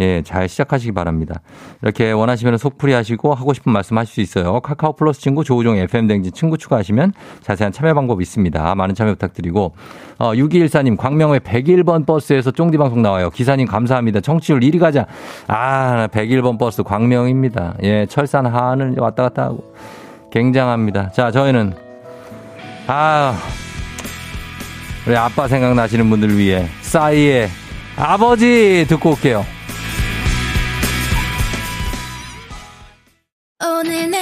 예, 잘 시작하시기 바랍니다. 이렇게 원하시면 속풀이 하시고 하고 싶은 말씀 하실 수 있어요. 카카오 플러스 친구 조우종 FM 댕진 친구 추가하시면 자세한 참여 방법 있습니다. 많은 참여 부탁드리고 어, 6214님 광명의 101번 버스에서 쫑디 방송 나와요. 기사님 감사합니다. 청취율 1위 가자. 아, 101번 버스 광명입니다. 예, 철산 하안을 왔다 갔다 하고 굉장합니다. 자, 저희는 아, 우리 아빠 생각나시는 분들 위해 싸이의 아버지 듣고 올게요. 오늘 내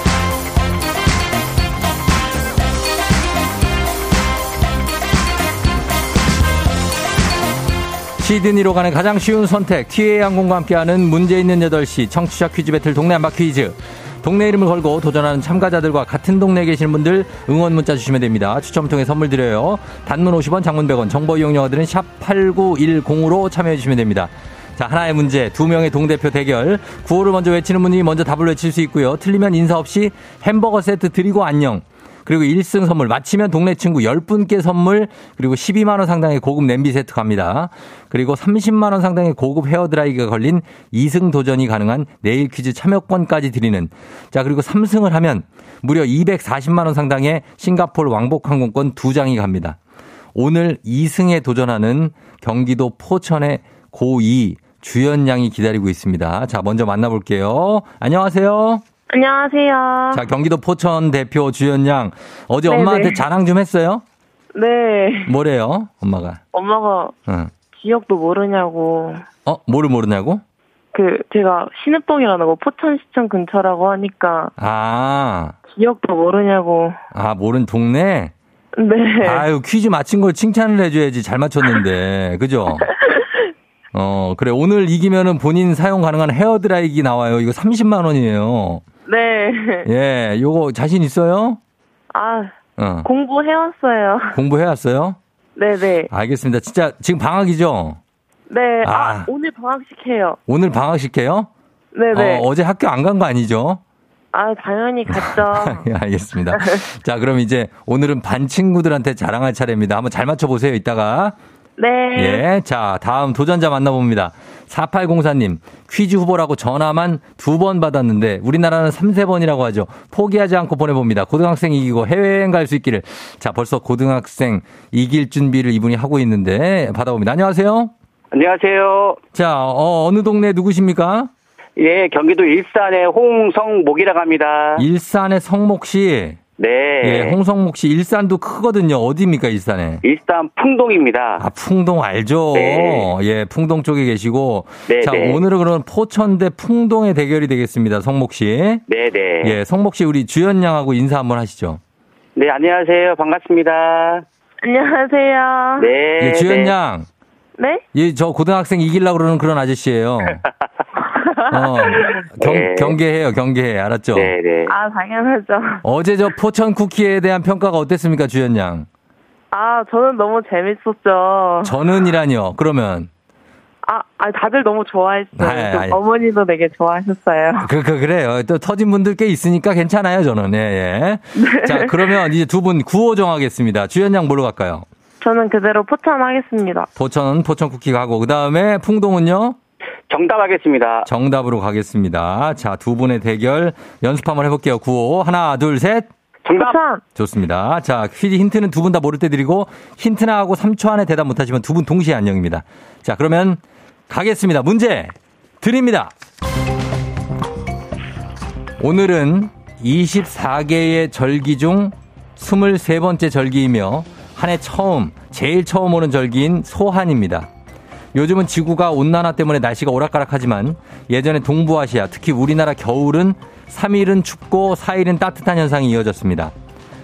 시드니로 가는 가장 쉬운 선택 TA 항공과 함께하는 문제 있는 8시 청취자 퀴즈 배틀 동네 한바 퀴즈. 동네 이름을 걸고 도전하는 참가자들과 같은 동네에 계시는 분들 응원 문자 주시면 됩니다. 추첨 통해 선물 드려요. 단문 50원, 장문 100원, 정보 이용료들은 샵 8910으로 참여해 주시면 됩니다. 자, 하나의 문제, 두 명의 동대표 대결. 구호를 먼저 외치는 분이 먼저 답을 외칠 수 있고요. 틀리면 인사 없이 햄버거 세트 드리고 안녕. 그리고 1승 선물, 마치면 동네 친구 10분께 선물, 그리고 12만 원 상당의 고급 냄비 세트 갑니다. 그리고 30만 원 상당의 고급 헤어드라이기가 걸린 2승 도전이 가능한 내일 퀴즈 참여권까지 드리는. 자, 그리고 3승을 하면 무려 240만 원 상당의 싱가포르 왕복 항공권 2장이 갑니다. 오늘 2승에 도전하는 경기도 포천의 고2 주연 양이 기다리고 있습니다. 자, 먼저 만나볼게요. 안녕하세요. 안녕하세요. 자, 경기도 포천 대표 주연 양. 어제 네네. 엄마한테 자랑 좀 했어요? 네. 뭐래요, 엄마가? 엄마가 응. 지역도 모르냐고. 어, 뭐를 모르냐고? 그, 제가 신읍동이라는 거 포천시청 근처라고 하니까 아, 지역도 모르냐고. 아, 모른 동네? 네. 아유, 퀴즈 맞힌 걸 칭찬을 해줘야지. 잘 맞췄는데. 그죠? 어, 그래. 오늘 이기면은 본인 사용 가능한 헤어드라이기 나와요. 이거 30만원이에요. 네. 예, 요거 자신 있어요? 아, 어. 공부해왔어요. 공부해왔어요? 네네. 알겠습니다. 진짜 지금 방학이죠? 네. 아, 아. 오늘 방학식 해요. 오늘 방학식 해요? 네네. 어, 어제 학교 안 간 거 아니죠? 아, 당연히 갔죠. 예, 알겠습니다. 자, 그럼 이제 오늘은 반 친구들한테 자랑할 차례입니다. 한번 잘 맞춰보세요, 이따가. 네. 예. 자, 다음 도전자 만나봅니다. 4804님, 퀴즈 후보라고 전화만 두 번 받았는데, 우리나라는 3, 세번이라고 하죠. 포기하지 않고 보내봅니다. 고등학생 이기고 해외여행 갈 수 있기를. 자, 벌써 고등학생 이길 준비를 이분이 하고 있는데, 받아봅니다. 안녕하세요. 안녕하세요. 자, 어, 어느 동네 누구십니까? 예, 경기도 일산의 홍성목이라고 합니다. 일산의 성목 씨. 네. 예, 홍성목 씨 일산도 크거든요. 어디입니까, 일산에? 일산 풍동입니다. 아, 풍동 알죠? 네. 예, 풍동 쪽에 계시고. 네, 자, 네. 오늘은 그럼 포천 대 풍동의 대결이 되겠습니다. 성목 씨. 네, 네. 예, 성목 씨 우리 주연 양하고 인사 한번 하시죠. 네, 안녕하세요. 반갑습니다. 안녕하세요. 네. 예, 주연 네. 양. 네? 예, 저 고등학생 이기려고 그러는 그런 아저씨예요. 어, 경, 네. 경계해요, 경계해. 알았죠? 네, 네. 아, 당연하죠. 어제 저 포천 쿠키에 대한 평가가 어땠습니까, 주연 양? 아, 저는 너무 재밌었죠. 저는이라뇨. 그러면 아, 아 다들 너무 좋아했어요. 또 아이. 어머니도 되게 좋아하셨어요. 그, 그, 그래요. 또 터진 분들 꽤 있으니까 괜찮아요, 저는. 예, 예. 자, 그러면 이제 두 분 구호 정하겠습니다. 주연 양 뭘로 갈까요? 저는 그대로 포천 하겠습니다. 포천은 포천 쿠키 가고, 그 다음에 풍동은요? 정답하겠습니다. 정답으로 가겠습니다. 자, 두 분의 대결 연습 한번 해볼게요. 구호. 하나, 둘, 셋. 정답. 좋습니다. 자, 퀴즈 힌트는 두 분 다 모를 때 드리고, 힌트나 하고 3초 안에 대답 못하시면 두 분 동시에 안녕입니다. 자, 그러면 가겠습니다. 문제 드립니다. 오늘은 24개의 절기 중 23번째 절기이며 한 해 처음, 제일 처음 오는 절기인 소한입니다. 요즘은 지구가 온난화 때문에 날씨가 오락가락하지만 예전에 동부아시아, 특히 우리나라 겨울은 3일은 춥고 4일은 따뜻한 현상이 이어졌습니다.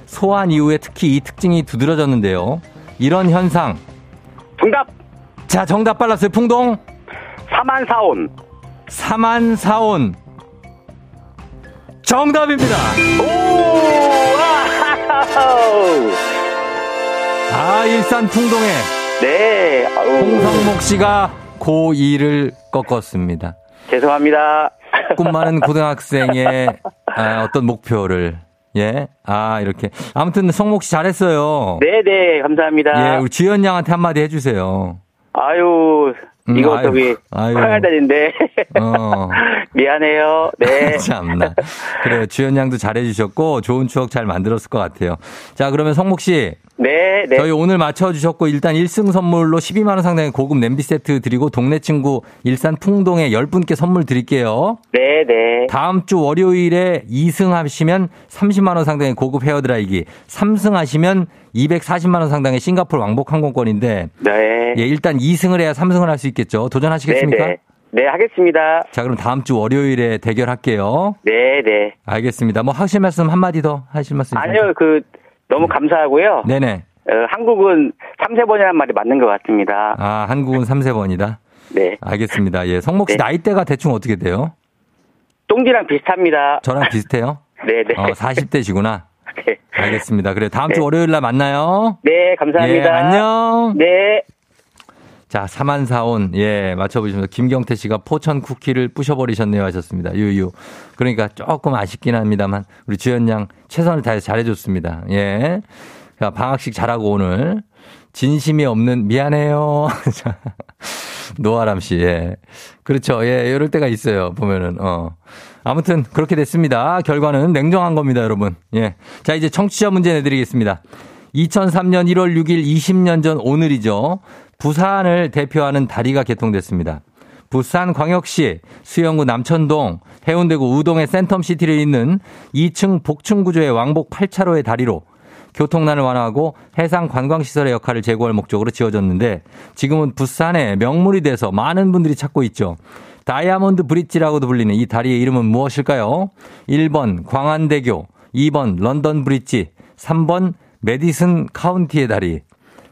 소한 이후에 특히 이 특징이 두드러졌는데요. 이런 현상. 정답. 자, 정답 빨랐어요. 풍동. 사만사온. 사만사온. 정답입니다. 오! 아, 일산 풍동에 네. 아우. 홍성목 씨가 고2를 꺾었습니다. 죄송합니다. 꿈 많은 고등학생의 아, 어떤 목표를 예. 아, 이렇게. 아무튼 성목 씨 잘했어요. 네, 네. 감사합니다. 예, 우리 주연 양한테 한마디 해주세요. 아유, 음, 이거 아유, 저기. 황야단인데 어. 미안해요. 네. 참나. 그래요. 주연 양도 잘해주셨고, 좋은 추억 잘 만들었을 것 같아요. 자, 그러면 성목 씨. 네, 네. 저희 오늘 맞춰주셨고, 일단 1승 선물로 12만 원 상당의 고급 냄비 세트 드리고, 동네 친구 일산 풍동에 10분께 선물 드릴게요. 네, 네. 다음 주 월요일에 2승 하시면 30만 원 상당의 고급 헤어드라이기, 3승 하시면 240만 원 상당의 싱가포르 왕복 항공권인데, 네. 예, 일단 2승을 해야 3승을 할 수 있겠죠. 네, 도전하시겠습니까? 네. 네, 하겠습니다. 자, 그럼 다음 주 월요일에 대결할게요. 네, 네. 알겠습니다. 뭐 하실 말씀 한마디 더 하실 말씀 있으세요? 아니요, 그 너무 감사하고요. 네 네. 어, 한국은 3세 번이라는 말이 맞는 것 같습니다. 아, 한국은 3세 번이다. 네. 알겠습니다. 예. 성목 씨 네. 나이대가 대충 어떻게 돼요? 똥지랑 비슷합니다. 저랑 비슷해요? 네, 네. 어, 40대시구나. 네. 알겠습니다. 그래 다음 주 네. 월요일 날 만나요. 네, 감사합니다. 예, 안녕. 네. 자, 사만사온. 예, 맞춰보시면서 김경태 씨가 포천 쿠키를 부셔버리셨네요 하셨습니다. 유유. 그러니까 조금 아쉽긴 합니다만 우리 주연 양 최선을 다해서 잘해줬습니다. 예. 자, 방학식 잘하고 오늘 진심이 없는 미안해요. 자, 노아람 씨. 예. 그렇죠. 예, 이럴 때가 있어요. 보면은 어. 아무튼 그렇게 됐습니다. 결과는 냉정한 겁니다, 여러분. 예. 자, 이제 청취자 문제 내드리겠습니다. 2003년 1월 6일 20년 전 오늘이죠. 부산을 대표하는 다리가 개통됐습니다. 부산 광역시 수영구 남천동 해운대구 우동의 센텀시티를 잇는 2층 복층 구조의 왕복 8차로의 다리로 교통난을 완화하고 해상 관광시설의 역할을 제고할 목적으로 지어졌는데 지금은 부산의 명물이 돼서 많은 분들이 찾고 있죠. 다이아몬드 브릿지라고도 불리는 이 다리의 이름은 무엇일까요? 1번 광안대교, 2번 런던 브릿지, 3번 메디슨 카운티의 다리.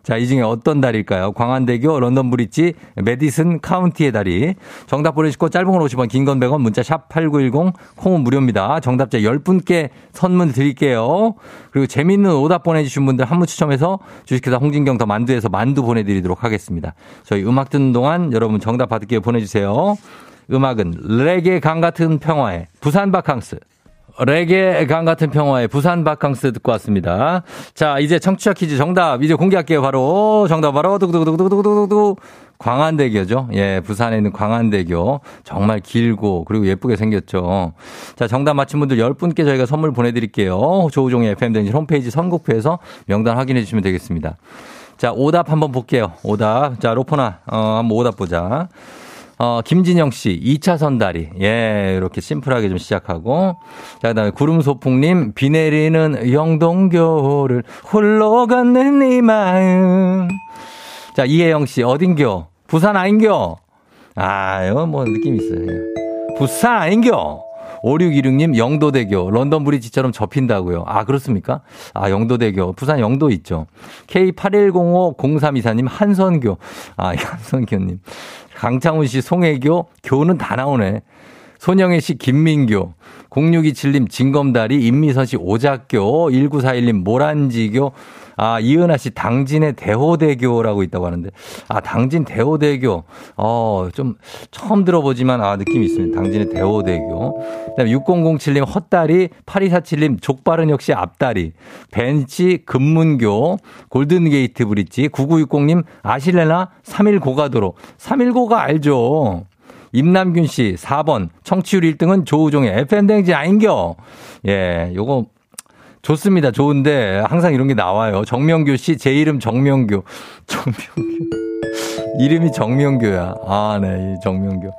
자, 이 중에 어떤 다리일까요? 광안대교, 런던 브릿지, 메디슨 카운티의 다리. 정답 보내주시고 짧은 건 50원, 긴 건 100원, 문자 샵 8910, 콩은 무료입니다. 정답자 10분께 선물 드릴게요. 그리고 재밌는 오답 보내주신 분들 한 분 추첨해서 주식회사 홍진경 더 만두에서 만두 보내드리도록 하겠습니다. 저희 음악 듣는 동안 여러분 정답 받을게요. 보내주세요. 음악은 레게 강 같은 평화의 부산 바캉스. 레게 강 같은 평화의 부산 바캉스 듣고 왔습니다. 자, 이제 청취자 퀴즈 정답 이제 공개할게요. 바로 정답 바로 두구두구두구두구두구 광안대교죠. 예, 부산에 있는 광안대교. 정말 길고 그리고 예쁘게 생겼죠. 자, 정답 맞힌 분들 10분께 저희가 선물 보내 드릴게요. 조우종의 FM댕진 홈페이지 선곡표에서 명단 확인해 주시면 되겠습니다. 자, 오답 한번 볼게요. 오답. 자, 로퍼나, 어, 한번 오답 보자. 어, 김진영 씨, 2차 선다리. 예, 이렇게 심플하게 좀 시작하고. 자, 그 다음에 구름소풍님, 비 내리는 영동교를 홀로 걷는 네 마음. 자, 이혜영 씨, 어딘교? 부산 아닌교? 아, 이거 뭐 느낌 있어요. 예. 부산 아닌교? 5616님, 영도대교, 런던 브리지처럼 접힌다고요. 아, 그렇습니까? 아, 영도대교, 부산 영도 있죠. K81050324님, 한선교. 아, 한선교님. 강창훈 씨, 송혜교, 교는 다 나오네. 손영애 씨, 김민교. 0627님, 진검다리, 임미선 씨, 오작교. 1941님, 모란지교. 아, 이은하 씨, 당진의 대호대교라고 있다고 하는데. 아, 당진 대호대교. 어, 좀 처음 들어보지만, 아, 느낌이 있습니다. 당진의 대호대교. 그 다음에 6007님, 헛다리. 8247님, 족발은 역시 앞다리. 벤치, 금문교. 골든게이트 브릿지. 9960님, 아실레나? 3일 고가도로. 3일 고가 알죠? 임남균 씨, 4번. 청취율 1등은 조우종의 FM댕지 아인겨. 예, 요거 좋습니다. 좋은데 항상 이런 게 나와요. 정명규 씨, 제 이름 정명규. 정명규. 이름이 정명규야. 아, 네, 이 정명규.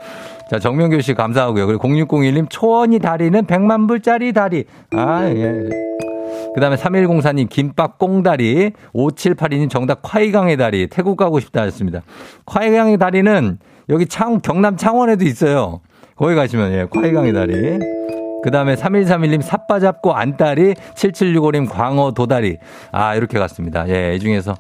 자, 정명규 씨 감사하고요. 그리고 0601님, 초원이 다리는 100만 불짜리 다리. 아, 예. 그 다음에 3104님, 김밥 꽁다리. 5782님, 정답 콰이강의 다리. 태국 가고 싶다 하셨습니다. 콰이강의 다리는 여기 창, 경남 창원에도 있어요. 거기 가시면, 예, 콰이강의 다리. 그 다음에 3131님 삿바 잡고 안다리, 7765님 광어 도다리. 아, 이렇게 갔습니다. 예, 이 중에서.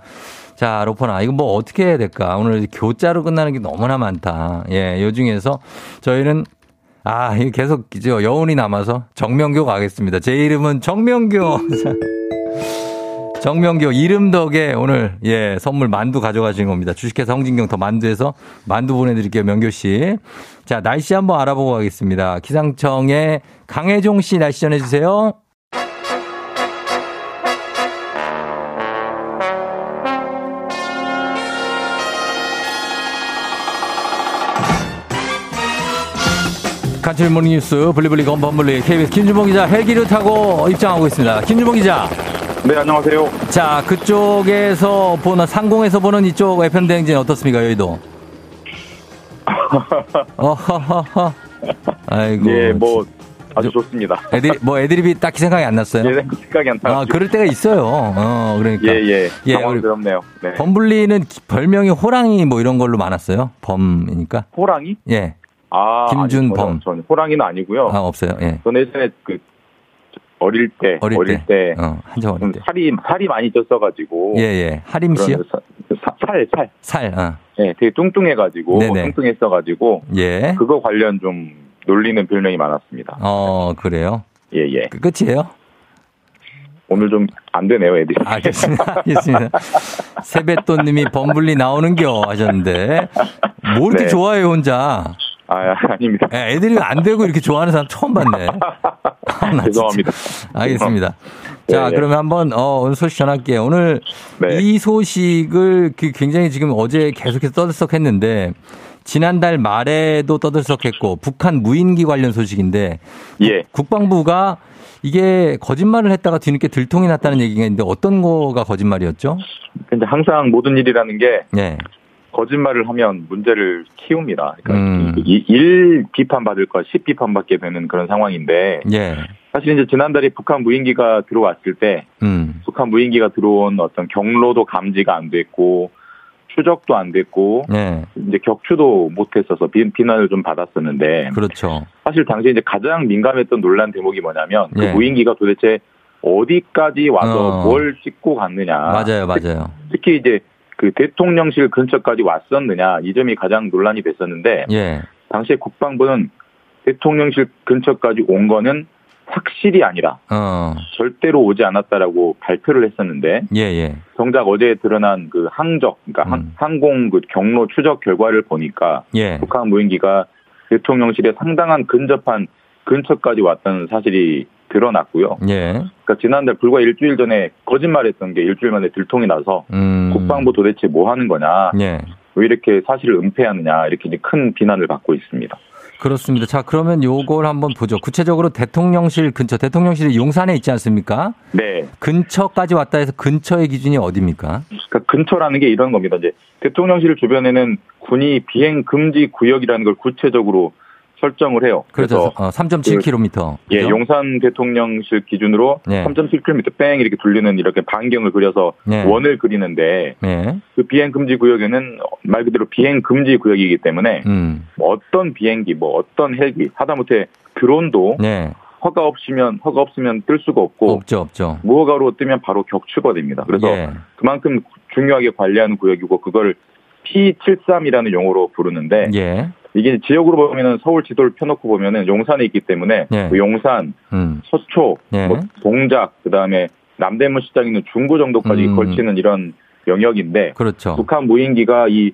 자, 로퍼나, 이거 뭐 어떻게 해야 될까? 오늘 교자로 끝나는 게 너무나 많다. 예, 요 중에서 저희는 아, 계속 저 여운이 남아서 정명교 가겠습니다. 제 이름은 정명교. 정명교 이름 덕에 오늘 예 선물 만두 가져가신 겁니다. 주식회사 홍진경 더 만두에서 만두 보내드릴게요, 명교 씨. 자 날씨 한번 알아보고 가겠습니다. 기상청의 강혜종 씨 날씨 전해주세요. 간추린 모닝뉴스 블리블리 건범블리 KBS 김주봉 기자 헬기를 타고 입장하고 있습니다. 김주봉 기자. 네, 안녕하세요. 자, 그쪽에서 보는, 상공에서 보는 이쪽 FM대행진 어떻습니까, 여의도? 어허허허. 아이고. 예, 뭐, 아주 좋습니다. 애들, 뭐 애드립이 딱히 생각이 안 났어요? 예, 생각이 안 나요. 아, 그럴 때가 있어요. 어, 그러니까. 예, 예. 예, 당황스럽네요. 네. 범블리는 별명이 호랑이 뭐 이런 걸로 많았어요? 범이니까? 호랑이? 예. 아, 김준범. 아니요, 저는 호랑이는 아니고요. 아, 없어요. 예. 저는 예전에 그, 어릴 때, 어릴, 어릴, 때, 어, 한참 어릴 좀 때. 살이, 살이 많이 쪘어가지고. 예, 예. 하림 씨요? 사- 살, 살. 살, 어. 예, 되게 뚱뚱해가지고. 네네. 뚱뚱했어가지고. 예. 그거 관련 좀 놀리는 별명이 많았습니다. 어, 그래요? 예, 예. 그 끝이에요? 오늘 좀 안 되네요, 애들이. 알겠습니다. 알겠습니다. 세뱃돈님이 범블리 나오는겨 하셨는데 뭐 이렇게 네. 좋아해요 혼자? 아, 아닙니다. 예, 애들이 안 되고 이렇게 좋아하는 사람 처음 봤네. 아. 죄송합니다. 알겠습니다. 자, 네, 네. 그러면 한번 어, 오늘 소식 전할게요. 오늘 네. 이 소식을 그 굉장히 지금 어제 계속해서 떠들썩했는데 지난달 말에도 떠들썩했고 북한 무인기 관련 소식인데 예. 국방부가 이게 거짓말을 했다가 뒤늦게 들통이 났다는 얘기가 있는데 어떤 거가 거짓말이었죠? 근데 항상 모든 일이라는 게 네. 거짓말을 하면 문제를 키웁니다. 그러니까 음. 이- 일 비판 받을 거, 십 비판 받게 되는 그런 상황인데 예. 사실 이제 지난달에 북한 무인기가 들어왔을 때 음. 북한 무인기가 들어온 어떤 경로도 감지가 안 됐고 추적도 안 됐고 네. 이제 격추도 못했어서 비, 비난을 좀 받았었는데 그렇죠. 사실 당시에 이제 가장 민감했던 논란 대목이 뭐냐면 그 예. 무인기가 도대체 어디까지 와서 어. 뭘 찍고 갔느냐 맞아요, 맞아요. 특히 이제 그 대통령실 근처까지 왔었느냐 이 점이 가장 논란이 됐었는데 예. 당시에 국방부는 대통령실 근처까지 온 거는 확실이 아니라 어. 절대로 오지 않았다라고 발표를 했었는데 예, 예. 정작 어제 드러난 그 항적 그러니까 음. 항, 공 그 경로 추적 결과를 보니까 예. 북한 무인기가 대통령실에 상당한 근접한 근처까지 왔다는 사실이 드러났고요. 예. 그러니까 지난달 불과 일주일 전에 거짓말했던 게 일주일 만에 들통이 나서 음. 국방부 도대체 뭐 하는 거냐, 예. 왜 이렇게 사실을 은폐하느냐 이렇게 이제 큰 비난을 받고 있습니다. 그렇습니다. 자, 그러면 요걸 한번 보죠. 구체적으로 대통령실 근처, 대통령실이 용산에 있지 않습니까? 네, 근처까지 왔다 해서 근처의 기준이 어디입니까? 그러니까 근처라는 게 이런 겁니다. 이제 대통령실 주변에는 군이 비행 금지 구역이라는 걸 구체적으로 설정을 해요. 그렇죠. 어, 3.7km. 예, 용산 대통령실 기준으로 네. 3.7km 뺑 이렇게 돌리는 이렇게 반경을 그려서 네. 원을 그리는데 네. 그 비행 금지 구역에는 말 그대로 비행 금지 구역이기 때문에 음. 뭐 어떤 비행기, 뭐 어떤 헬기, 하다못해 드론도 네. 허가 없으면 허가 없으면 뜰 수가 없고 없죠, 없죠. 무허가로 뜨면 바로 격추가 됩니다. 그래서 예. 그만큼 중요하게 관리하는 구역이고 그걸 P73이라는 용어로 부르는데 예. 이게 지역으로 보면은 서울 지도를 펴놓고 보면은 용산에 있기 때문에 예. 그 용산, 음. 서초, 예. 뭐 동작, 그 다음에 남대문 시장 있는 중구 정도까지 음. 걸치는 이런 영역인데 그렇죠. 북한 무인기가 이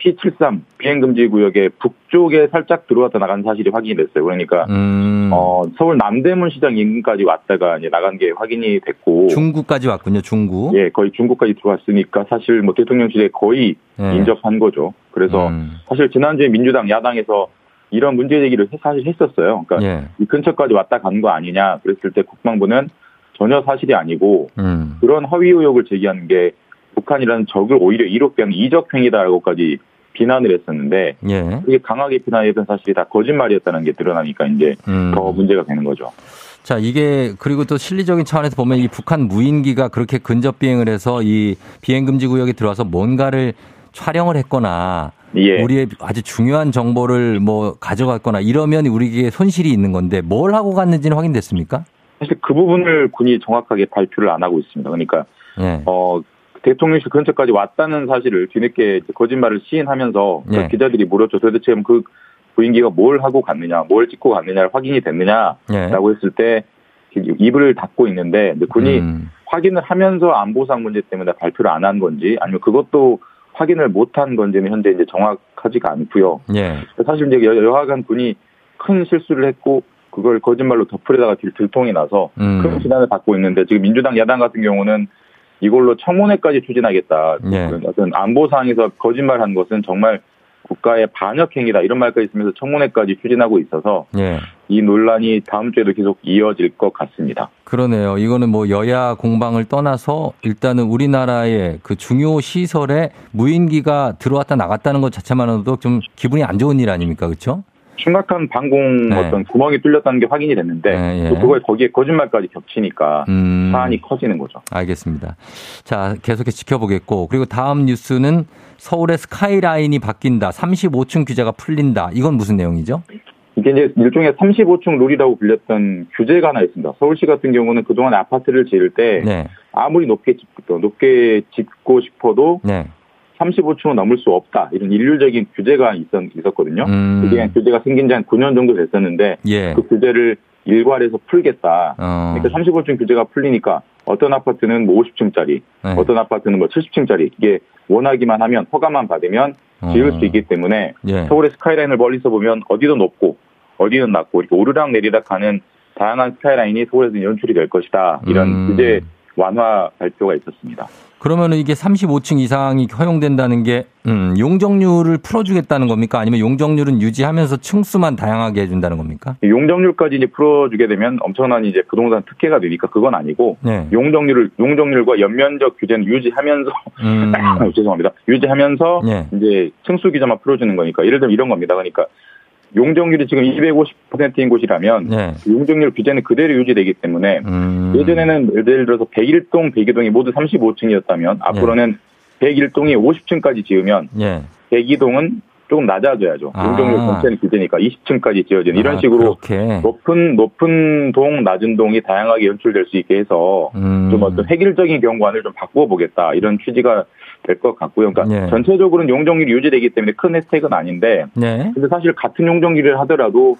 P73 비행금지 구역의 북쪽에 살짝 들어왔다 나간 사실이 확인이 됐어요. 그러니까 음. 어, 서울 남대문 시장 인근까지 왔다가 이제 나간 게 확인이 됐고 중구까지 왔군요, 중구. 예, 거의 중국까지 들어왔으니까 사실 뭐 대통령실에 거의 예. 인접한 거죠. 그래서 음. 사실 지난주에 민주당 야당에서 이런 문제 제기를 해- 사실 했었어요. 그러니까 예. 이 근처까지 왔다 간 거 아니냐 그랬을 때 국방부는 전혀 사실이 아니고 음. 그런 허위 의혹을 제기하는 게 북한이라는 적을 오히려 이롭게 하는 이적 행위다라고까지 비난을 했었는데 예. 그게 강하게 비난했던 사실이 다 거짓말이었다는 게 드러나니까 이제 음. 더 문제가 되는 거죠. 자, 이게 그리고 또 실리적인 차원에서 보면 이 북한 무인기가 그렇게 근접 비행을 해서 이 비행 금지 구역에 들어와서 뭔가를 촬영을 했거나 예. 우리의 아주 중요한 정보를 뭐 가져갔거나 이러면 우리에게 손실이 있는 건데 뭘 하고 갔는지는 확인됐습니까? 사실 그 부분을 군이 정확하게 발표를 안 하고 있습니다. 그러니까 예. 어 대통령실 근처까지 왔다는 사실을 뒤늦게 거짓말을 시인하면서 그 예. 기자들이 물었죠. 도대체 그 부인기가 뭘 하고 갔느냐, 뭘 찍고 갔느냐를 확인이 됐느냐라고 예. 했을 때 입을 닫고 있는데 군이 음. 확인을 하면서 안보상 문제 때문에 발표를 안 한 건지 아니면 그것도 확인을 못 한 건지는 현재 이제 정확하지가 않고요. 예. 사실 이제 여- 여하간 군이 큰 실수를 했고 그걸 거짓말로 덮으려다가 들- 들통이 나서 음. 큰 비난을 받고 있는데 지금 민주당 야당 같은 경우는 이걸로 청문회까지 추진하겠다. 예. 그런 어떤 안보 상에서 거짓말한 것은 정말 국가의 반역 행위다 이런 말까지 있으면서 청문회까지 추진하고 있어서 예. 이 논란이 다음 주에도 계속 이어질 것 같습니다. 그러네요. 이거는 뭐 여야 공방을 떠나서 일단은 우리나라의 그 중요 시설에 무인기가 들어왔다 나갔다는 것 자체만으로도 좀 기분이 안 좋은 일 아닙니까? 그렇죠? 심각한 방공 네. 어떤 구멍이 뚫렸다는 게 확인이 됐는데 네, 예. 또 그걸 거기에 거짓말까지 겹치니까 음. 사안이 커지는 거죠. 알겠습니다. 자, 계속해서 지켜보겠고 그리고 다음 뉴스는 서울의 스카이라인이 바뀐다. 35층 규제가 풀린다. 이건 무슨 내용이죠? 이게 이제 일종의 35층 룰이라고 불렸던 규제가 하나 있습니다. 서울시 같은 경우는 그동안 아파트를 지을 때 네. 아무리 높게 짓고 높게 짓고 싶어도 네. 35층은 넘을 수 없다 이런 일률적인 규제가 있었, 있었 거든요. 음. 그게 규제가 생긴 지 한 9년 정도 됐었는데 예. 그 규제를 일괄해서 풀겠다. 어. 그러니까 35층 규제가 풀리니까 어떤 아파트는 뭐 50층짜리, 네. 어떤 아파트는 뭐 70층짜리 이게 원하기만 하면 허가만 받으면 지을 어. 수 있기 때문에 예. 서울의 스카이라인을 멀리서 보면 어디도 높고 어디는 낮고 이렇게 오르락 내리락 하는 다양한 스카이라인이 서울에서 연출이 될 것이다. 이런 음. 규제 완화 발표가 있었습니다. 그러면 이게 35층 이상이 허용된다는 게 음, 용적률을 풀어주겠다는 겁니까? 아니면 용적률은 유지하면서 층수만 다양하게 해준다는 겁니까? 용적률까지 이제 풀어주게 되면 엄청난 이제 부동산 특혜가 되니까 그건 아니고 네. 용적률을 용적률과 연면적 규제는 유지하면서 음, 죄송합니다. 유지하면서 예. 이제 층수 규제만 풀어주는 거니까 예를 들면 이런 겁니다. 그러니까 용적률이 지금 250%인 곳이라면 네. 용적률 규제는 그대로 유지되기 때문에 음. 예전에는 예를 들어서 101동, 102동이 모두 35층이었다면 앞으로는 101동이 50층까지 지으면 예. 102동은 조금 낮아져야죠. 아. 용적률 전체는 규제니까 20층까지 지어지는 이런 아, 식으로 그렇게. 높은 높은 동, 낮은 동이 다양하게 연출될 수 있게 해서 음. 좀 어떤 획일적인 경관을 좀 바꾸어 보겠다 이런 취지가 될 것 같고요. 그러니까 예. 전체적으로는 용적률이 유지되기 때문에 큰 혜택은 아닌데, 네. 근데 사실 같은 용적률을 하더라도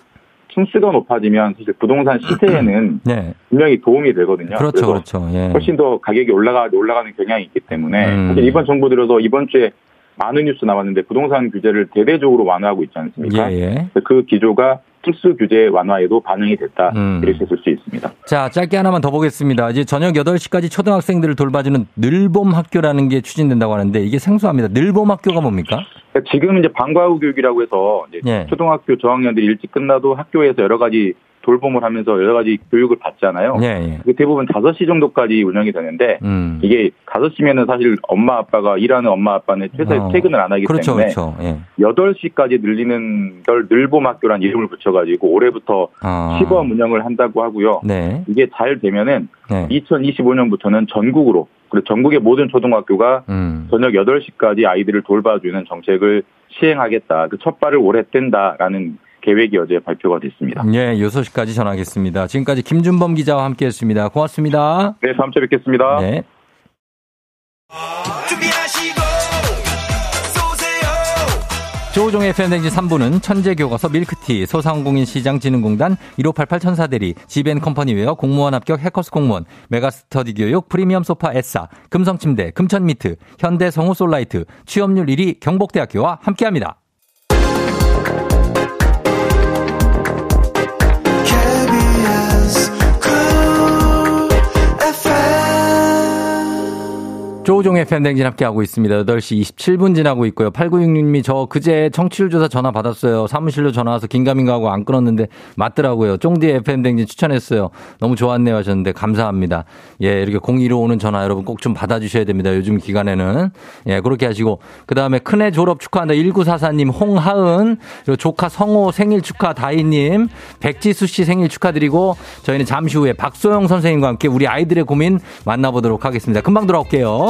층수가 높아지면 사실 부동산 시세에는 네. 분명히 도움이 되거든요. 그렇죠, 그렇죠. 예. 훨씬 더 가격이 올라가 올라가는 경향이 있기 때문에 음. 사실 이번 정부 들어서 이번 주에 많은 뉴스 나왔는데 부동산 규제를 대대적으로 완화하고 있지 않습니까? 예, 예. 그 기조가 특수 규제 완화에도 반영이 됐다 음. 이렇게 볼수 있습니다. 자, 짧게 하나만 더 보겠습니다. 이제 저녁 8시까지 초등학생들을 돌봐주는 늘봄 학교라는 게 추진된다고 하는데 이게 생소합니다. 늘봄 학교가 뭡니까? 그러니까 지금 이제 방과후 교육이라고 해서 예. 초등학교 저학년들이 일찍 끝나도 학교에서 여러 가지 돌봄을 하면서 여러 가지 교육을 받잖아요. 예, 예. 그게 대부분 5시 정도까지 운영이 되는데 음. 이게 5시면은 사실 엄마 아빠가 일하는 엄마 아빠는 회사에 어. 퇴근을 안 하기 그렇죠, 때문에 그렇죠. 예. 8시까지 늘리는 걸 늘봄 학교란 이름을 붙여 가지고 올해부터 아. 시범 운영을 한다고 하고요. 네. 이게 잘 되면은 네. 2025년부터는 전국으로 그리고 전국의 모든 초등학교가 음. 저녁 8시까지 아이들을 돌봐주는 정책을 시행하겠다. 그 첫 발을 올해 뗀다라는 계획이 어제 발표가 됐습니다. 예, 6시까지 전하겠습니다. 지금까지 김준범 기자와 함께 했습니다. 고맙습니다. 네, 다음 주에 뵙겠습니다. 네. 조우종의 팬데믹 3부는 천재교과서 밀크티, 소상공인 시장진흥공단 1588 천사대리, 지벤컴퍼니웨어 공무원 합격 해커스 공무원, 메가스터디 교육 프리미엄 소파 에싸, 금성침대, 금천미트, 현대 성우 솔라이트, 취업률 1위 경복대학교와 함께합니다. 조우종의 팬댕진 함께하고 있습니다. 8시 27분 지나고 있고요. 8966님이 저 그제 청취율 조사 전화 받았어요. 사무실로 전화 와서 긴가민가 하고 안 끊었는데 맞더라고요. 쫑디의 팬댕진 추천했어요. 너무 좋았네요 하셨는데 감사합니다. 예, 이렇게 02로 오는 전화 여러분 꼭 좀 받아주셔야 됩니다. 요즘 기간에는. 예, 그렇게 하시고. 그 다음에 큰애 졸업 축하한다. 1944님, 홍하은, 조카 성호 생일 축하 다희님, 백지수 씨 생일 축하드리고 저희는 잠시 후에 박소영 선생님과 함께 우리 아이들의 고민 만나보도록 하겠습니다. 금방 돌아올게요.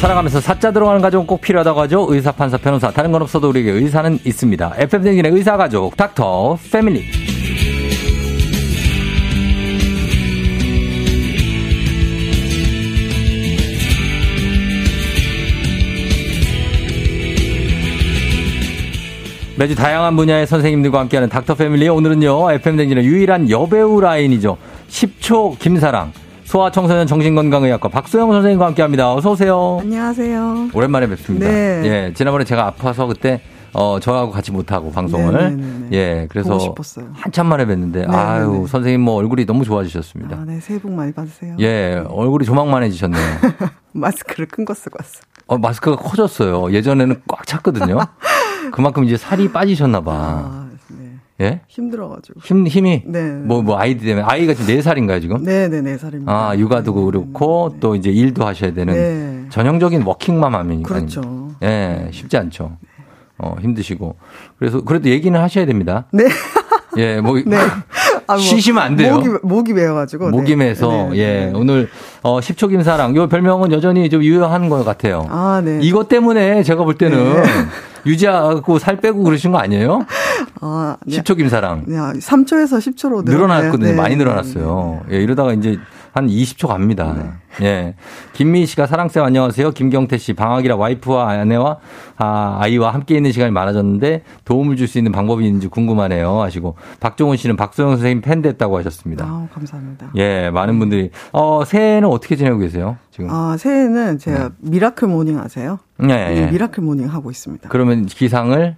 살아가면서 사자 들어가는 가족은 꼭 필요하다고 하죠. 의사, 판사, 변호사. 다른 건 없어도 우리에게 의사는 있습니다. FM댕진의 의사 가족, 닥터 패밀리. 매주 다양한 분야의 선생님들과 함께하는 닥터 패밀리. 오늘은요, FM댕진의 유일한 여배우 라인이죠. 10초 김사랑. 소아청소년 정신건강의학과 박소영 선생님과 함께합니다. 어서 오세요. 안녕하세요. 오랜만에 뵙습니다. 네. 예, 지난번에 제가 아파서 그때 어 저하고 같이 못 하고 방송을 네네네네. 예, 그래서 보고 싶었어요. 한참 만에 뵀는데 네네네. 아유 선생님 뭐 얼굴이 너무 좋아지셨습니다. 아, 네, 새해 복 많이 받으세요. 예, 얼굴이 조망만해지셨네요. 마스크를 큰 거 쓰고 왔어요. 어, 마스크가 커졌어요. 예전에는 꽉 찼거든요. 그만큼 이제 살이 빠지셨나 봐. 아, 네. 예? 힘들어가지고. 힘 힘이 네. 뭐 뭐 아이들 때문에 아이가 지금 4살인가요, 지금? 네네, 네 살입니다. 아, 육아도 네, 그렇고 네, 네. 또 이제 일도 하셔야 되는 네. 전형적인 워킹맘 하면 그렇죠. 예, 쉽지 않죠. 어, 힘드시고. 그래서 그래도 얘기는 하셔야 됩니다. 네. 예, 뭐 네. 아, 뭐, 쉬시면 안 돼요. 목이, 목이 매여가지고. 네. 목이 매서 네, 네, 예, 네. 오늘 어 10초 김사랑 요 별명은 여전히 좀 유효한 것 같아요. 아, 네. 이것 때문에 제가 볼 때는 유지하고 살 빼고 그러신 거 아니에요? 아, 네. 10초 김사랑. 네, 3초에서 10초로 늘어났거든요. 네, 많이 네, 늘어났어요. 예, 이러다가 이제 한 20초 갑니다. 예. 김미희 씨가 사랑쌤 안녕하세요. 김경태 씨 방학이라 와이프와 아내와 아, 아이와 함께 있는 시간이 많아졌는데 도움을 줄 수 있는 방법이 있는지 궁금하네요. 하시고 박종훈 씨는 박소영 선생님 팬 됐다고 하셨습니다. 아, 감사합니다. 예, 많은 분들이 어, 새해는 어떻게 지내고 계세요? 지금. 아, 새해는 제가 미라클 모닝 아세요? 네, 네, 예. 미라클 모닝 하고 있습니다. 그러면 기상을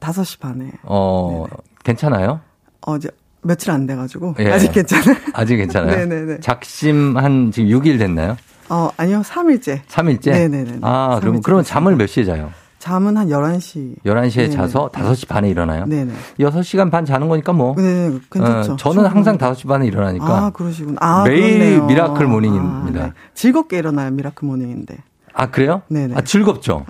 5시 반에. 어, 괜찮아요? 어제 며칠 안 돼가지고. 예. 아직 괜찮아요. 아직 괜찮아요? 네네네. 작심 한 지금 6일 됐나요? 어, 아니요, 3일째. 3일째? 네네네. 아, 그럼, 3일째 그러면. 잠을 몇 시에 자요? 잠은 한 11시. 11시에 네네. 자서 5시 반에 일어나요? 네네. 6시간 반 자는 거니까 뭐. 네, 괜찮죠. 어, 저는 항상 충분히. 5시 반에 일어나니까. 아, 그러시구나. 아, 매일 그렇네요. 미라클 모닝입니다. 아, 네. 즐겁게 일어나요, 미라클 모닝인데. 아, 그래요? 네네. 아, 즐겁죠?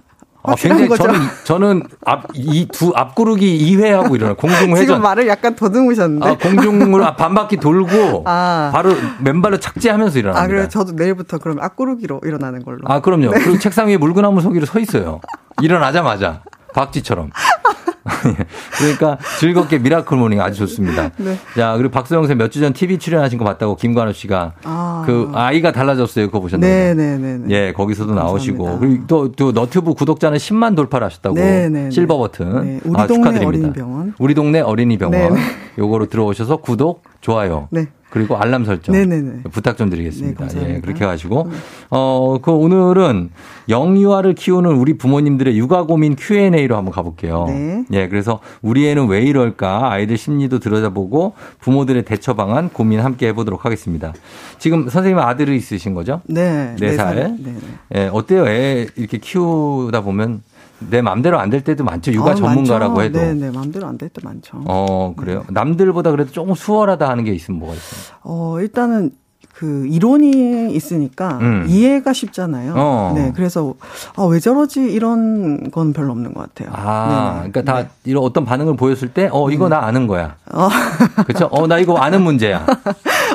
아, 확실한 굉장히 거죠? 저는, 저는 앞, 이 두, 앞구르기 2회 하고 일어나요. 공중회전. 지금 말을 약간 더듬으셨는데. 아, 공중으로 반 바퀴 돌고 아. 바로 맨발로 착지하면서 일어납니다. 아, 그래요? 저도 내일부터 그럼 앞구르기로 일어나는 걸로. 아, 그럼요. 네. 그리고 책상 위에 물구나무 서기로 서 있어요. 일어나자마자. 박쥐처럼. 그러니까 즐겁게 미라클 모닝 아주 좋습니다. 네. 자, 그리고 박소영 쌤몇주 전 TV 출연하신 거 봤다고 김관우 씨가 아. 그 아이가 달라졌어요. 그거 보셨나요? 네 네네. 예, 거기서도 나오시고. 감사합니다. 그리고 또, 또 너튜브 구독자는 10만 돌파를 하셨다고. 네네네. 실버 버튼. 네, 우리 아, 동네 축하드립니다. 어린이 병원. 우리 동네 어린이 병원. 네네. 요거로 들어오셔서 구독, 좋아요. 네. 그리고 알람 설정. 네네네. 부탁 좀 드리겠습니다. 네. 예, 그렇게 가지고 어, 그 오늘은 영유아를 키우는 우리 부모님들의 육아 고민 Q&A로 한번 가볼게요. 네. 예, 그래서 우리 애는 왜 이럴까 아이들 심리도 들여다보고 부모들의 대처 방안 고민 함께 해보도록 하겠습니다. 지금 선생님 아들이 있으신 거죠? 네. 네 살. 네네. 예, 어때요? 애 이렇게 키우다 보면 내 마음대로 안 될 때도 많죠. 육아 아, 전문가라고 많죠. 해도. 네 네. 마음대로 안 될 때 많죠. 어, 그래요. 남들보다 그래도 조금 수월하다 하는 게 있으면 뭐가 있어요? 어, 일단은 그 이론이 있으니까 음. 이해가 쉽잖아요. 어. 네, 그래서 아, 왜 저러지 이런 건 별로 없는 것 같아요. 아, 네네. 그러니까 다 네. 이런 어떤 반응을 보였을 때, 어, 이거 나 아는 거야. 어, 그렇죠? 어, 나 이거 아는 문제야.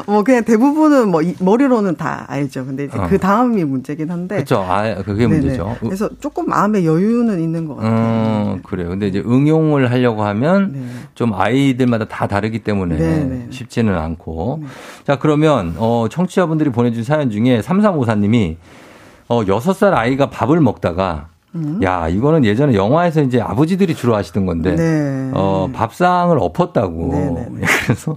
뭐 그냥 대부분은 뭐 이- 머리로는 다 알죠. 근데 이제 어. 그 다음이 문제긴 한데. 그렇죠. 아, 그게 네네. 문제죠. 그래서 조금 마음의 여유는 있는 것 같아요. 음, 그래요. 근데 이제 응용을 하려고 하면 네. 좀 아이들마다 다 다르기 때문에 네네. 쉽지는 않고. 자, 그러면, 어, 청취자분들이 보내준 사연 중에 3354님이 어, 6살 아이가 밥을 먹다가 야, 이거는 예전에 영화에서 이제 아버지들이 주로 하시던 건데, 네. 어, 밥상을 엎었다고. 네네네. 그래서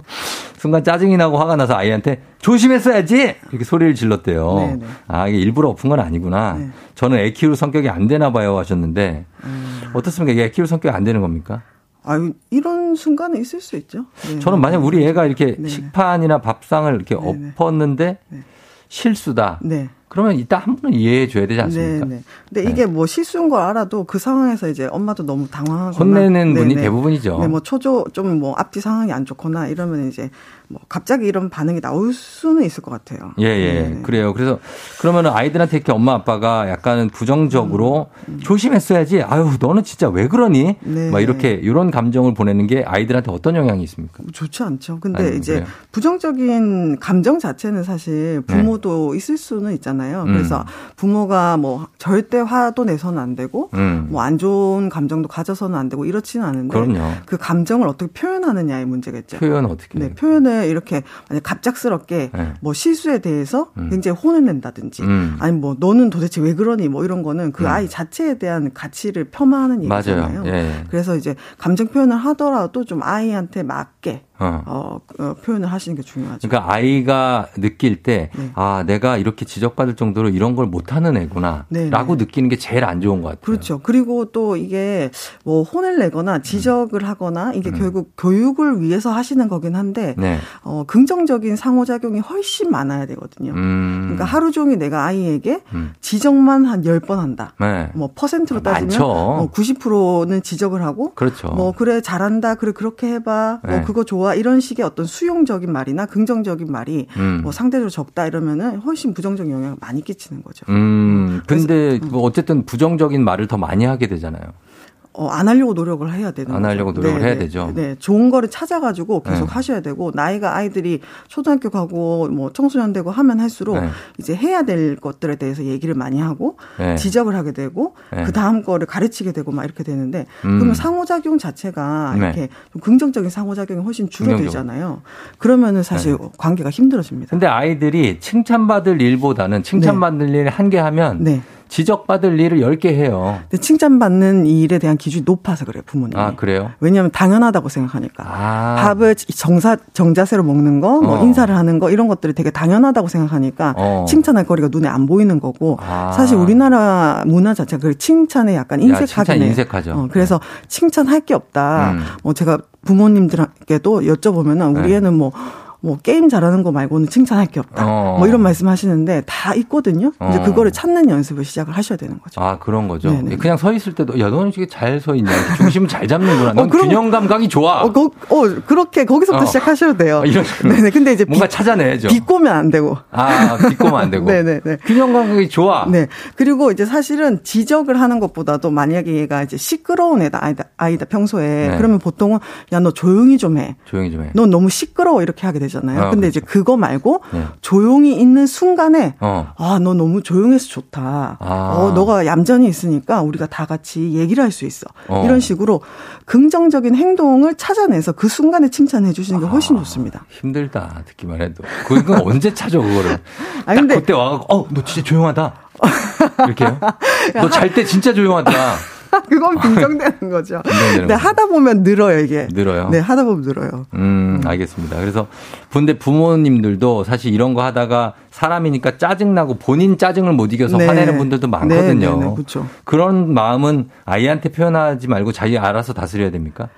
순간 짜증이 나고 화가 나서 아이한테 조심했어야지! 이렇게 소리를 질렀대요. 네네. 아, 이게 일부러 엎은 건 아니구나. 네. 저는 애 키울 성격이 안 되나 봐요 하셨는데, 음. 어떻습니까? 이게 애 키울 성격이 안 되는 겁니까? 아유, 이런 순간은 있을 수 있죠. 네. 저는 만약 우리 애가 이렇게 네. 식판이나 밥상을 이렇게 네네. 엎었는데 네. 실수다. 네. 그러면 이따 한 번은 이해해 줘야 되지 않습니까? 네, 네. 근데 이게 뭐 실수인 걸 알아도 그 상황에서 이제 엄마도 너무 당황하거나 혼내는 네, 분이 네. 대부분이죠. 네, 뭐 초조 좀 뭐 앞뒤 상황이 안 좋거나 이러면 이제 뭐 갑자기 이런 반응이 나올 수는 있을 것 같아요. 예, 예. 네. 그래요. 그래서 그러면은 아이들한테 이렇게 엄마 아빠가 약간 부정적으로 조심했어야지. 아유, 너는 진짜 왜 그러니? 음, 네. 막 이렇게 이런 감정을 보내는 게 아이들한테 어떤 영향이 있습니까? 좋지 않죠. 근데 아니, 이제 그래요? 부정적인 감정 자체는 사실 부모도 있을 수는 있잖아요. 네. 음. 그래서 부모가 뭐 절대 화도 내서는 안 되고 음. 뭐안 좋은 감정도 가져서는 안 되고 이렇지는 않은데 그럼요. 그 감정을 어떻게 표현하느냐의 문제겠죠. 표현 어떻게? 네, 표현을 이렇게 갑작스럽게 네. 뭐 실수에 대해서 음. 굉장히 혼을 낸다든지 음. 아니 뭐 너는 도대체 왜 그러니 뭐 이런 거는 그 음. 아이 자체에 대한 가치를 폄하하는 얘기잖아요. 예. 그래서 이제 감정 표현을 하더라도 좀 아이한테 맞게 어. 어, 어, 표현을 하시는 게 중요하죠. 그러니까 아이가 느낄 때, 네. 아, 내가 이렇게 지적받을 정도로 이런 걸 못하는 애구나. 네, 라고 네. 느끼는 게 제일 안 좋은 것 같아요. 그렇죠. 그리고 또 이게 뭐 혼을 내거나 지적을 하거나 이게 음. 결국 교육을 위해서 하시는 거긴 한데 네. 어, 긍정적인 상호작용이 훨씬 많아야 되거든요. 음. 그러니까 하루 종일 내가 아이에게 음. 지적만 한 10번 한다. 네. 뭐 퍼센트로 아, 따지면. 어, 90%는 지적을 하고 그렇죠. 뭐 그래 잘한다. 그래 그렇게 해 봐. 네. 뭐 그거 좋아. 이런 식의 어떤 수용적인 말이나 긍정적인 말이 음. 뭐 상대적으로 적다 이러면은 훨씬 부정적 영향을 많이 끼치는 거죠. 음, 근데 뭐 어쨌든 부정적인 말을 더 많이 하게 되잖아요. 어, 안 하려고 노력을 해야 되는 안 거죠. 하려고 노력을 네, 해야 네. 되죠. 네, 좋은 거를 찾아가지고 계속 네. 하셔야 되고 나이가 아이들이 초등학교 가고 뭐 청소년 되고 하면 할수록 네. 이제 해야 될 것들에 대해서 얘기를 많이 하고 네. 지적을 하게 되고 네. 그 다음 거를 가르치게 되고 막 이렇게 되는데 음. 그러면 상호작용 자체가 네. 이렇게 좀 긍정적인 상호작용이 훨씬. 줄어들잖아요. 그러면은 사실 관계가 힘들어집니다. 근데 아이들이 칭찬받을 일보다는 칭찬받을 일 한 개 하면 네. 지적받을 일을 10개 해요. 근데 칭찬받는 일에 대한 기준이 높아서 그래요, 부모님이. 아, 그래요? 왜냐하면 당연하다고 생각하니까. 아. 밥을 정사, 정자세로 먹는 거, 뭐 어. 인사를 하는 거, 이런 것들이 되게 당연하다고 생각하니까 어. 칭찬할 거리가 눈에 안 보이는 거고, 아. 사실 우리나라 문화 자체가 그 칭찬에 약간 야, 인색하긴 칭찬 해요. 인색하죠. 어, 그래서 칭찬할 게 없다. 음. 뭐 제가 부모님들에게도 여쭤보면은 우리 네. 애는 뭐, 뭐 게임 잘하는 거 말고는 칭찬할 게 없다. 어. 뭐 이런 말씀 하시는데 다 있거든요. 이제 어. 그거를 찾는 연습을 시작을 하셔야 되는 거죠. 아, 그런 거죠. 네네. 그냥 서 있을 때도, 야, 너는 되게 잘 서 있냐. 중심을 잘 잡는구나. 넌 어, 그럼- 균형 감각이 좋아. 어, 거, 어, 그렇게 거기서부터 어. 시작하셔도 돼요. 어, 이런. 네네. 근데 이제 뭔가 비, 찾아내야죠. 비꼬면 안 되고. 아, 비꼬면 안 되고. 네네네. 균형 감각이 좋아. 네. 그리고 이제 사실은 지적을 하는 것보다도 만약에 얘가 이제 시끄러운 애다, 아이다, 아이다 평소에. 네. 그러면 보통은 야, 너 조용히 좀 해. 조용히 좀 해. 넌 너무 시끄러워 이렇게 하게 되잖아요. 아, 근데 그렇죠. 이제 그거 말고 네. 조용히 있는 순간에 어. 아, 너 너무 조용해서 좋다. 아. 어, 너가 얌전히 있으니까 우리가 다 같이 얘기를 할 수 있어. 어. 이런 식으로 긍정적인 행동을 찾아내서 그 순간에 칭찬해 주시는 게 훨씬 좋습니다. 힘들다 듣기만 해도 그건 언제 찾아 그거를 딱 근데- 그때 와 갖고 어 너 진짜 조용하다 이렇게요 너 잘 때 진짜 조용하다 그건 빈정되는 거죠. 빈정되는 거죠. 하다 보면 늘어요, 이게. 늘어요 네, 하다 보면 늘어요. 음, 알겠습니다. 그래서 근데 부모님들도 사실 이런 거 하다가 사람이니까 짜증나고 본인 짜증을 못 이겨서 네. 화내는 분들도 많거든요. 네, 네, 네, 그렇죠. 그런 마음은 아이한테 표현하지 말고 자기 알아서 다스려야 됩니까?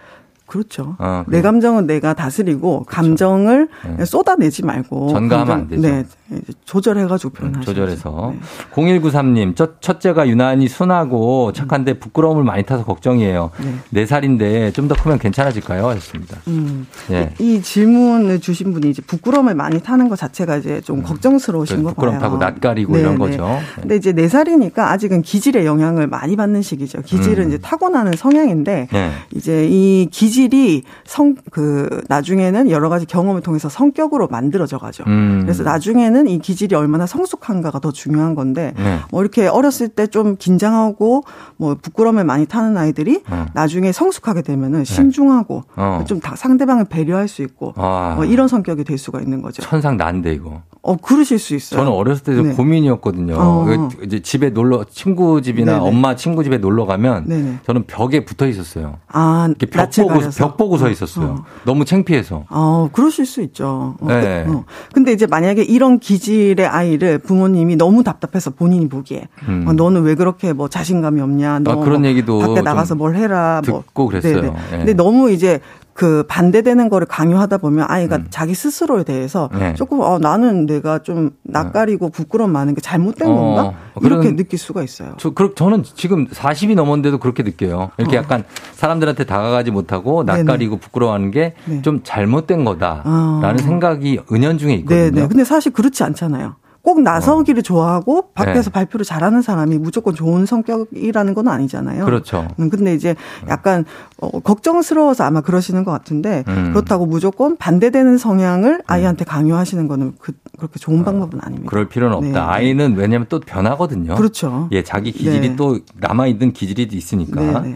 그렇죠. 어, 내. 감정은 내가 다스리고 감정을 네. 쏟아내지 말고 전가하면 안 감정- 되죠. 네, 조절해가지고 음, 표현하죠. 조절해서 0193님 첫, 첫째가 유난히 순하고 착한데 부끄러움을 많이 타서 걱정이에요. 네. 네 살인데 좀 더 크면 괜찮아질까요? 하셨습니다. 음. 예. 이 질문을 주신 분이 이제 부끄러움을 많이 타는 것 자체가 이제 좀 걱정스러우신 거 음. 부끄럼 봐요. 타고 낯가리고 네, 이런 네. 거죠. 네. 근데 이제 네 살이니까 아직은 기질의 영향을 많이 받는 시기죠. 기질은 음. 이제 타고나는 성향인데 네. 이제 이 기질 이 성 그 나중에는 여러 가지 경험을 통해서 성격으로 만들어져 가죠. 음. 그래서 나중에는 이 기질이 얼마나 성숙한가가 더 중요한 건데 네. 뭐 이렇게 어렸을 때 좀 긴장하고 뭐 부끄러움을 많이 타는 아이들이 어. 나중에 성숙하게 되면은 신중하고 어. 좀 다- 상대방을 배려할 수 있고 아. 뭐 이런 성격이 될 수가 있는 거죠. 천상 난데 이거. 어 그러실 수 있어요. 저는 어렸을 때좀 네. 고민이었거든요. 어. 그 이제 집에 놀러 친구 집이나 네네. 엄마 친구 집에 놀러 가면 네네. 저는 벽에 붙어 있었어요. 아, 이렇게 벽 보고 가려서. 벽 보고 서 있었어요. 어. 너무 창피해서. 어, 그러실 수 있죠. 어, 네. 그, 어. 근데 이제 만약에 이런 기질의 아이를 부모님이 너무 답답해서 본인이 보기에 음. 어, 너는 왜 그렇게 뭐 자신감이 없냐, 너 아, 그런 뭐 얘기도 밖에 좀 나가서 뭘 해라, 뭐 듣고 그랬어요. 네네. 예. 근데 너무 이제 그 반대되는 거를 강요하다 보면 아이가 자기 스스로에 대해서 음. 네. 조금 어 나는 내가 좀 낯가리고 부끄러움 많은 게 잘못된 어, 건가 이렇게 느낄 수가 있어요. 저, 그, 저는 지금 40이 넘었는데도 그렇게 느껴요. 이렇게 어. 약간 사람들한테 다가가지 못하고 낯가리고 부끄러워하는 게좀 네. 잘못된 거다라는 아. 생각이 은연중에 있거든요. 네네. 근데 사실 그렇지 않잖아요. 꼭 나서기를 좋아하고 밖에서 네. 발표를 잘하는 사람이 무조건 좋은 성격이라는 건 아니잖아요. 그렇죠. 음, 근데 이제 약간 어, 걱정스러워서 아마 그러시는 것 같은데 음. 그렇다고 무조건 반대되는 성향을 아이한테 강요하시는 거는 그, 렇게 좋은 방법은 아닙니다. 그럴 필요는 없다. 네. 아이는 왜냐면 또 변하거든요. 그렇죠. 예, 자기 기질이 네. 또 남아 있는 기질이 있으니까. 네, 네.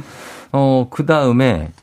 어, 그 다음에,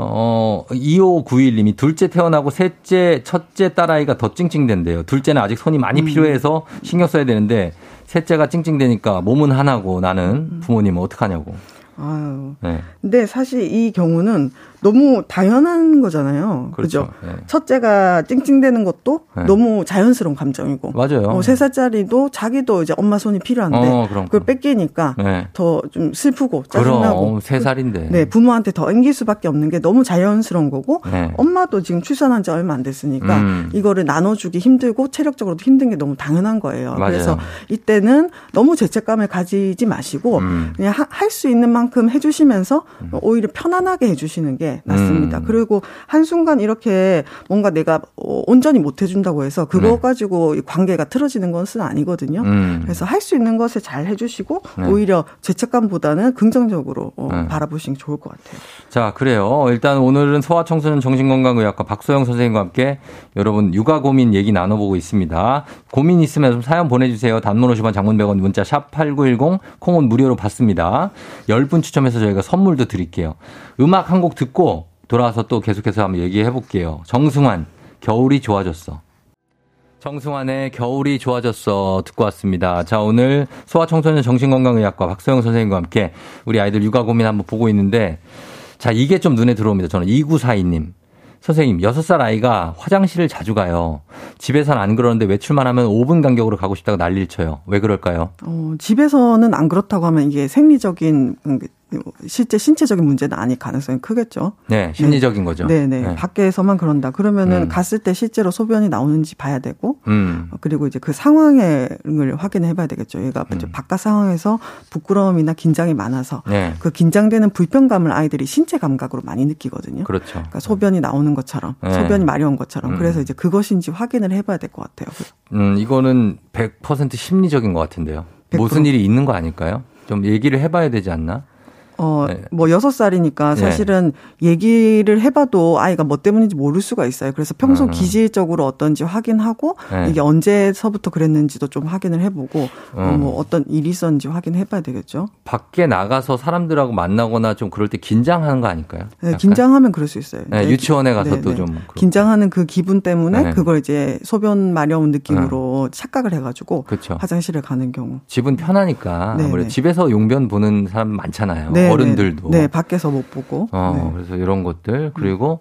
어, 2591님이 둘째 태어나고 셋째, 첫째 딸아이가 더 찡찡댄대요. 둘째는 아직 손이 음. 많이 필요해서 신경 써야 되는데, 셋째가 찡찡대니까 몸은 하나고 나는 음. 부모님은 어떡하냐고. 아유. 네. 근데 사실 이 경우는 너무 당연한 거잖아요. 그렇죠. 그죠? 네. 첫째가 찡찡대는 것도 네. 너무 자연스러운 감정이고. 맞아요. 어, 세 살짜리도 자기도 이제 엄마 손이 필요한데 어, 그럼, 그걸. 뺏기니까 네. 더좀 슬프고 짜증나고. 그럼, 세 살인데. 네, 부모한테 더 앵길 수밖에 없는 게 너무 자연스러운 거고 네. 엄마도 지금 출산한 지 얼마 안 됐으니까 음. 이거를 나눠주기 힘들고 체력적으로도 힘든 게 너무 당연한 거예요. 맞아요. 그래서 이때는 너무 죄책감을 가지지 마시고 음. 그냥 할 수 있는 만큼 해주시면서 오히려 편안하게 해주시는 게 낫습니다. 음. 그리고 한순간 이렇게 뭔가 내가 어, 온전히 못 해준다고 해서 그거 네. 가지고 이 관계가 틀어지는 것은 아니거든요. 음. 그래서 할 수 있는 것을 잘 해주시고 네. 오히려 죄책감보다는 긍정적으로 어, 네. 바라보시는 게 좋을 것 같아요. 자, 그래요. 일단 오늘은 소아청소년 정신건강의학과 박소영 선생님과 함께 여러분 육아 고민 얘기 나눠보고 있습니다. 고민 있으면 좀 사연 보내주세요. 단문 50원 장문 100원 문자 샵 8910 콩은 무료로 받습니다. 10분 추첨해서 저희가 선물도 드릴게요. 음악 한 곡 듣고 돌아와서 또 계속해서 한번 얘기해 볼게요. 정승환, 겨울이 좋아졌어. 정승환의 겨울이 좋아졌어 듣고 왔습니다. 자, 오늘 소아청소년 정신건강의학과 박소영 선생님과 함께 우리 아이들 육아 고민 한번 보고 있는데 자, 이게 좀 눈에 들어옵니다. 저는 2942님. 선생님, 6살 아이가 화장실을 자주 가요. 집에선 안 그러는데 외출만 하면 5분 간격으로 가고 싶다고 난리를 쳐요. 왜 그럴까요? 어, 집에서는 안 그렇다고 하면 이게 생리적인 음, 실제 신체적인 문제는 아닐 가능성이 크겠죠. 네, 심리적인 거죠. 네네. 네. 밖에서만 그런다. 그러면은 음. 갔을 때 실제로 소변이 나오는지 봐야 되고, 음. 어, 그리고 이제 그 상황을 확인해 봐야 되겠죠. 얘가 음. 바깥 상황에서 부끄러움이나 긴장이 많아서 네. 그 긴장되는 불편감을 아이들이 신체 감각으로 많이 느끼거든요. 그렇죠. 그러니까 소변이 나오는 것처럼, 네. 소변이 마려운 것처럼. 음. 그래서 이제 그것인지 확인을 해 봐야 될 것 같아요. 음, 이거는 100% 심리적인 것 같은데요. 100%? 무슨 일이 있는 거 아닐까요? 좀 얘기를 해봐야 되지 않나? 어, 네. 뭐 여섯 살이니까 네. 사실은 네. 얘기를 해봐도 아이가 뭐 때문인지 모를 수가 있어요. 그래서 평소 음. 기질적으로 어떤지 확인하고 네. 이게 언제서부터 그랬는지도 좀 확인을 해보고 음. 어, 뭐 어떤 일이 있었는지 확인해봐야 되겠죠. 밖에 나가서 사람들하고 만나거나 좀 그럴 때 긴장하는 거 아닐까요? 네, 긴장하면 그럴 수 있어요. 네, 유치원에 가서도 좀 긴장하는 그 기분 때문에 그걸 이제 소변 마려운 느낌으로 착각을 해가지고 그쵸. 화장실에 가는 경우. 집은 편하니까 아무래도 집에서 용변 보는 사람 많잖아요. 네, 어른들도. 네, 밖에서 못 보고. 어, 네. 그래서 이런 것들 그리고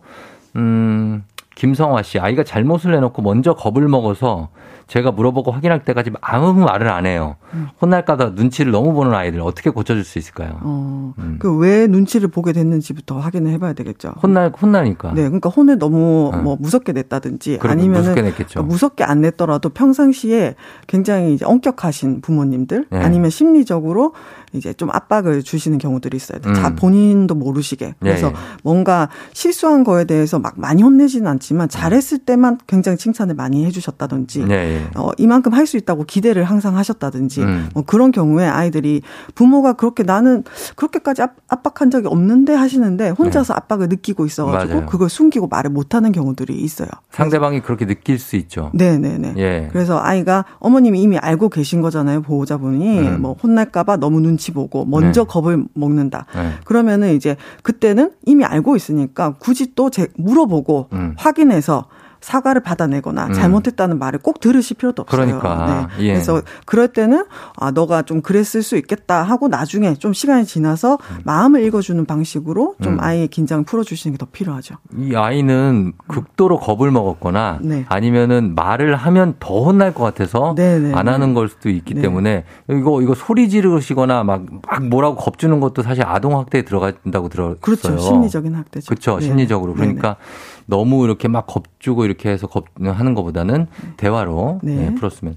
음 김성화 씨 아이가 잘못을 해놓고 먼저 겁을 먹어서 제가 물어보고 확인할 때까지 아무 말을 안 해요. 음. 혼날까봐 눈치를 너무 보는 아이들 어떻게 고쳐줄 수 있을까요? 어, 음. 그왜 눈치를 보게 됐는지부터 확인을 해봐야 되겠죠. 혼날 혼나니까. 네, 그러니까 혼을 너무 어. 뭐 무섭게 냈다든지 아니면 무섭게 냈겠죠. 무섭게 안 냈더라도 평상시에 굉장히 이제 엄격하신 부모님들 네. 아니면 심리적으로 이제 좀 압박을 주시는 경우들이 있어요. 음. 자 본인도 모르시게. 그래서 예, 예. 뭔가 실수한 거에 대해서 막 많이 혼내지는 않지만 잘했을 때만 굉장히 칭찬을 많이 해주셨다든지 예, 예. 어, 이만큼 할 수 있다고 기대를 항상 하셨다든지 음. 뭐 그런 경우에 아이들이 부모가 그렇게 나는 그렇게까지 압, 박한 적이 없는데 하시는데 혼자서 네. 압박을 느끼고 있어가지고 맞아요. 그걸 숨기고 말을 못하는 경우들이 있어요. 상대방이 그렇게 느낄 수 있죠. 네네네. 예. 그래서 아이가 어머님이 이미 알고 계신 거잖아요 보호자분이 음. 뭐 혼날까봐 너무 눈치 보고 먼저 네. 겁을 먹는다. 네. 그러면은 이제 그때는 이미 알고 있으니까 굳이 또 제, 물어보고 음. 확인해서 사과를 받아내거나 음. 잘못했다는 말을 꼭 들으실 필요도 없어요. 그러니까. 네. 예. 그래서 그럴 때는 아 너가 좀 그랬을 수 있겠다 하고 나중에 좀 시간이 지나서 음. 마음을 읽어주는 방식으로 좀 음. 아이의 긴장을 풀어주시는 게 더 필요하죠. 이 아이는 극도로 겁을 먹었거나 네. 아니면은 말을 하면 더 혼날 것 같아서 네네. 네, 안 하는 네. 걸 수도 있기 네. 때문에 이거 이거 소리 지르시거나 막, 막 뭐라고 겁주는 것도 사실 아동 학대에 들어간다고 들었어요. 그렇죠. 심리적인 학대죠. 그렇죠. 심리적으로 그러니까. 네네. 너무 이렇게 막 겁주고 이렇게 해서 겁 하는 것보다는 대화로 네. 네, 풀었으면.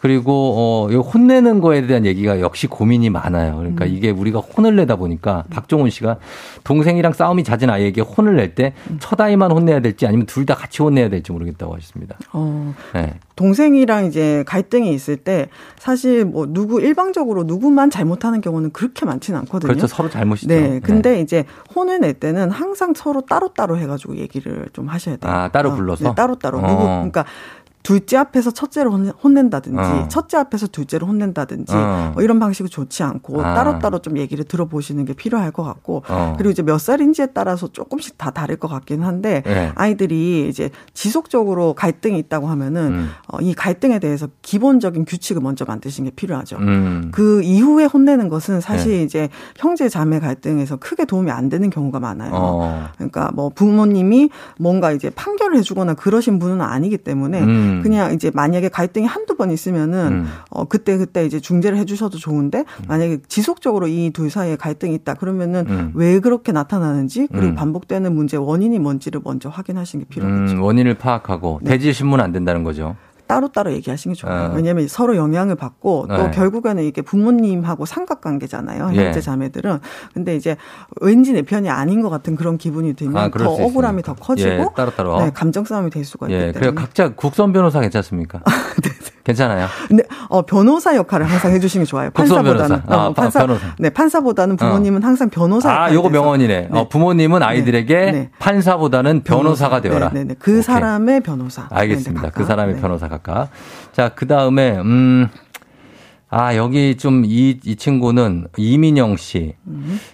그리고 어, 이 혼내는 거에 대한 얘기가 역시 고민이 많아요. 그러니까 음. 이게 우리가 혼을 내다 보니까 박종훈 씨가 동생이랑 싸움이 잦은 아이에게 혼을 낼때 음. 첫 아이만 혼내야 될지 아니면 둘 다 같이 혼내야 될지 모르겠다고 하셨습니다. 어, 네. 동생이랑 이제 갈등이 있을 때 사실 뭐 누구 일방적으로 누구만 잘못하는 경우는 그렇게 많지는 않거든요. 그렇죠. 서로 잘못이죠. 네. 근데 네. 이제 혼을 낼 때는 항상 서로 따로따로 해가지고 얘기를 좀 하셔야 돼요. 아, 따로 어, 불러서? 네, 따로따로. 어. 누구, 그러니까 둘째 앞에서 첫째를 혼낸다든지 어. 첫째 앞에서 둘째를 혼낸다든지 어. 뭐 이런 방식은 좋지 않고 아. 따로따로 좀 얘기를 들어보시는 게 필요할 것 같고 어. 그리고 이제 몇 살인지에 따라서 조금씩 다 다를 것 같긴 한데 네. 아이들이 이제 지속적으로 갈등이 있다고 하면은 음. 어, 이 갈등에 대해서 기본적인 규칙을 먼저 만드시는 게 필요하죠. 음. 그 이후에 혼내는 것은 사실 네. 이제 형제 자매 갈등에서 크게 도움이 안 되는 경우가 많아요. 어. 그러니까 뭐 부모님이 뭔가 이제 판결을 해주거나 그러신 분은 아니기 때문에 음. 음. 그냥 이제 만약에 갈등이 한두 번 있으면은 음. 어 그때 그때 이제 중재를 해 주셔도 좋은데 음. 만약에 지속적으로 이 둘 사이에 갈등이 있다 그러면은 음. 왜 그렇게 나타나는지 그리고 음. 반복되는 문제 원인이 뭔지를 먼저 확인하시는 게 필요하죠. 원인을 파악하고 네. 대질 신문 안 된다는 거죠. 따로따로 얘기하시는 게 좋아요. 어. 왜냐하면 서로 영향을 받고 또 네. 결국에는 이게 부모님하고 삼각관계잖아요. 형제 예. 자매들은. 근데 이제 왠지 내 편이 아닌 것 같은 그런 기분이 들면 아, 더 억울함이 더 커지고 예, 따로따로. 네, 감정 싸움이 될 수가 예, 있기 때문에. 각자 국선 변호사 괜찮습니까? 네, 네. 괜찮아요. 근데 어, 변호사 역할을 항상 해주시는 게 좋아요. 판사보다는 변호사. 아, 어, 판사, 변호사. 네, 판사보다는 부모님은 어. 항상 변호사. 아, 요거 명언이네. 네. 어, 부모님은 아이들에게 네. 네. 판사보다는 변호사가 되어라. 네, 네, 네. 그 오케이. 사람의 변호사. 알겠습니다. 그 사람의 변호사 각각. 자, 그 다음에, 음, 아, 여기 좀 이, 이 친구는 이민영 씨.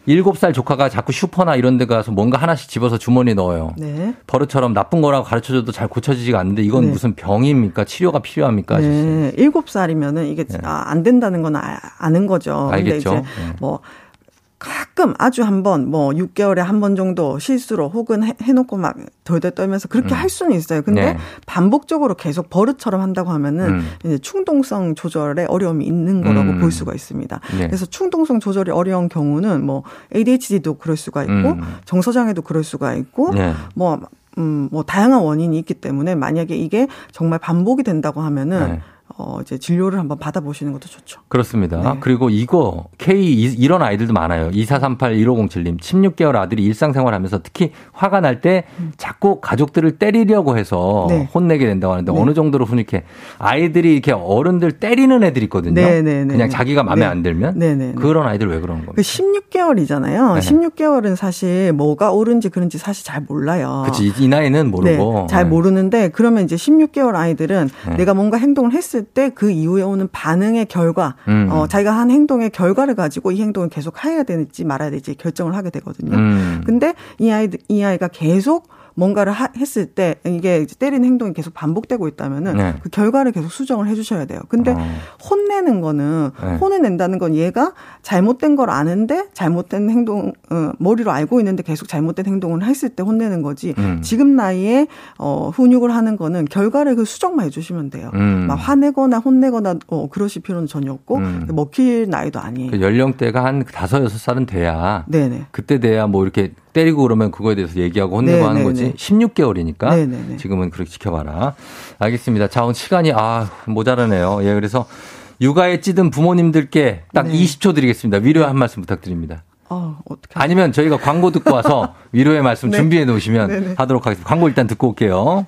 일곱 살 조카가 자꾸 슈퍼나 이런 데 가서 뭔가 하나씩 집어서 주머니에 넣어요. 네. 버릇처럼 나쁜 거라고 가르쳐 줘도 잘 고쳐지지가 않는데 이건 네. 무슨 병입니까? 치료가 필요합니까? 네. 일곱 살이면은 이게 네. 아, 안 된다는 건 아, 아는 거죠. 알겠죠. 근데 이제 네. 뭐 가끔 아주 한 번, 뭐 6개월에 한 번 정도 실수로 혹은 해, 해놓고 막 덜덜 떨면서 그렇게 음. 할 수는 있어요. 근데 네. 반복적으로 계속 버릇처럼 한다고 하면은 음. 이제 충동성 조절에 어려움이 있는 거라고 음. 볼 수가 있습니다. 네. 그래서 충동성 조절이 어려운 경우는 뭐 ADHD도 그럴 수가 있고 음. 정서장애도 그럴 수가 있고 네. 뭐 음, 뭐 다양한 원인이 있기 때문에 만약에 이게 정말 반복이 된다고 하면은 네. 어, 이제 진료를 한번 받아보시는 것도 좋죠. 그렇습니다. 네. 그리고 이거, K, 이런 아이들도 많아요. 2438-1507님, 16개월 아들이 일상생활 하면서 특히 화가 날 때 자꾸 가족들을 때리려고 해서 네. 혼내게 된다고 하는데 네. 어느 정도로 훈육해. 아이들이 이렇게 어른들 때리는 애들 있거든요. 네, 네, 네 그냥 자기가 마음에 안 들면. 그런 아이들 왜 그러는 겁니까? 그 16개월이잖아요. 16개월은 사실 뭐가 옳은지 그런지 사실 잘 몰라요. 그치. 이 나이는 모르고. 잘 모르는데 그러면 이제 16개월 아이들은 내가 뭔가 행동을 했을 때 그 이후에 오는 반응의 결과, 음. 어, 자기가 한 행동의 결과를 가지고 이 행동을 계속 해야 되는지 말아야 될지 결정을 하게 되거든요. 음. 근데 이 아이, 이 아이가 계속 뭔가를 하, 했을 때 이게 때리는 행동이 계속 반복되고 있다면은 네. 그 결과를 계속 수정을 해주셔야 돼요. 근데 어. 혼내는 거는 네. 혼을 낸다는 건 얘가 잘못된 걸 아는데 잘못된 행동 어, 머리로 알고 있는데 계속 잘못된 행동을 했을 때 혼내는 거지. 음. 지금 나이에 어, 훈육을 하는 거는 결과를 그 수정만 해주시면 돼요. 음. 막 화내거나 혼내거나 어, 그러실 필요는 전혀 없고 음. 먹힐 나이도 아니에요. 그 연령대가 한 다섯 여섯 살은 돼야 네네. 그때 돼야 뭐 이렇게 때리고 그러면 그거에 대해서 얘기하고 혼내고 네네네. 하는 거지. 16개월이니까 네네네. 지금은 그렇게 지켜봐라. 알겠습니다. 자, 오늘 시간이 아 모자라네요. 예, 그래서 육아에 찌든 부모님들께 딱 네. 20초 드리겠습니다. 위로의 한 말씀 부탁드립니다. 어, 어떻게 아니면 저희가 광고 듣고 와서 위로의 말씀 네. 준비해 놓으시면 네네. 하도록 하겠습니다. 광고 일단 듣고 올게요.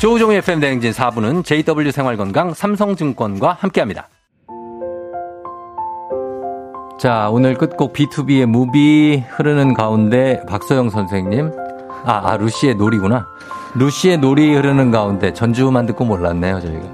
조우종의 FM 대행진 4부는 JW 생활건강 삼성증권과 함께합니다. 자, 오늘 끝곡 BTOB의 Movie 흐르는 가운데 박소영 선생님. 아, 아, 루시의 놀이구나. 루시의 놀이 흐르는 가운데 전주만 듣고 몰랐네요, 저희가.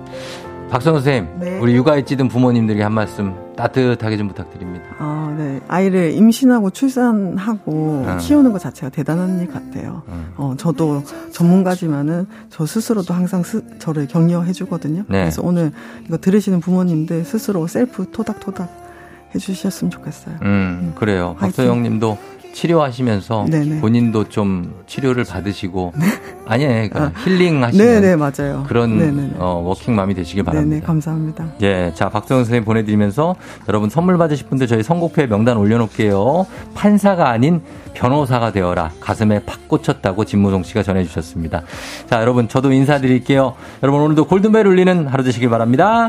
박소영 선생님, 네. 우리 육아에 찌든 부모님들에게 한 말씀 따뜻하게 좀 부탁드립니다. 아, 네. 아이를 임신하고 출산하고 어. 키우는 것 자체가 대단한 일 같아요. 어, 어 저도 전문가지만은 저 스스로도 항상 스, 저를 격려해 주거든요. 네. 그래서 오늘 이거 들으시는 부모님들 스스로 셀프 토닥토닥 해주셨으면 좋겠어요. 음, 음. 그래요. 박소영 님도 치료하시면서 네네. 본인도 좀 치료를 받으시고 네. 아니에요. 그러니까 아, 힐링 하시는 네네, 맞아요. 그런 어, 워킹맘이 되시길 바랍니다. 네네, 감사합니다. 예, 자 박소영 선생님 보내드리면서 여러분 선물 받으실 분들 저희 선곡표에 명단 올려놓을게요. 판사가 아닌 변호사가 되어라 가슴에 팍 꽂혔다고 진무송 씨가 전해주셨습니다. 자 여러분 저도 인사드릴게요. 여러분 오늘도 골든벨 울리는 하루 되시길 바랍니다.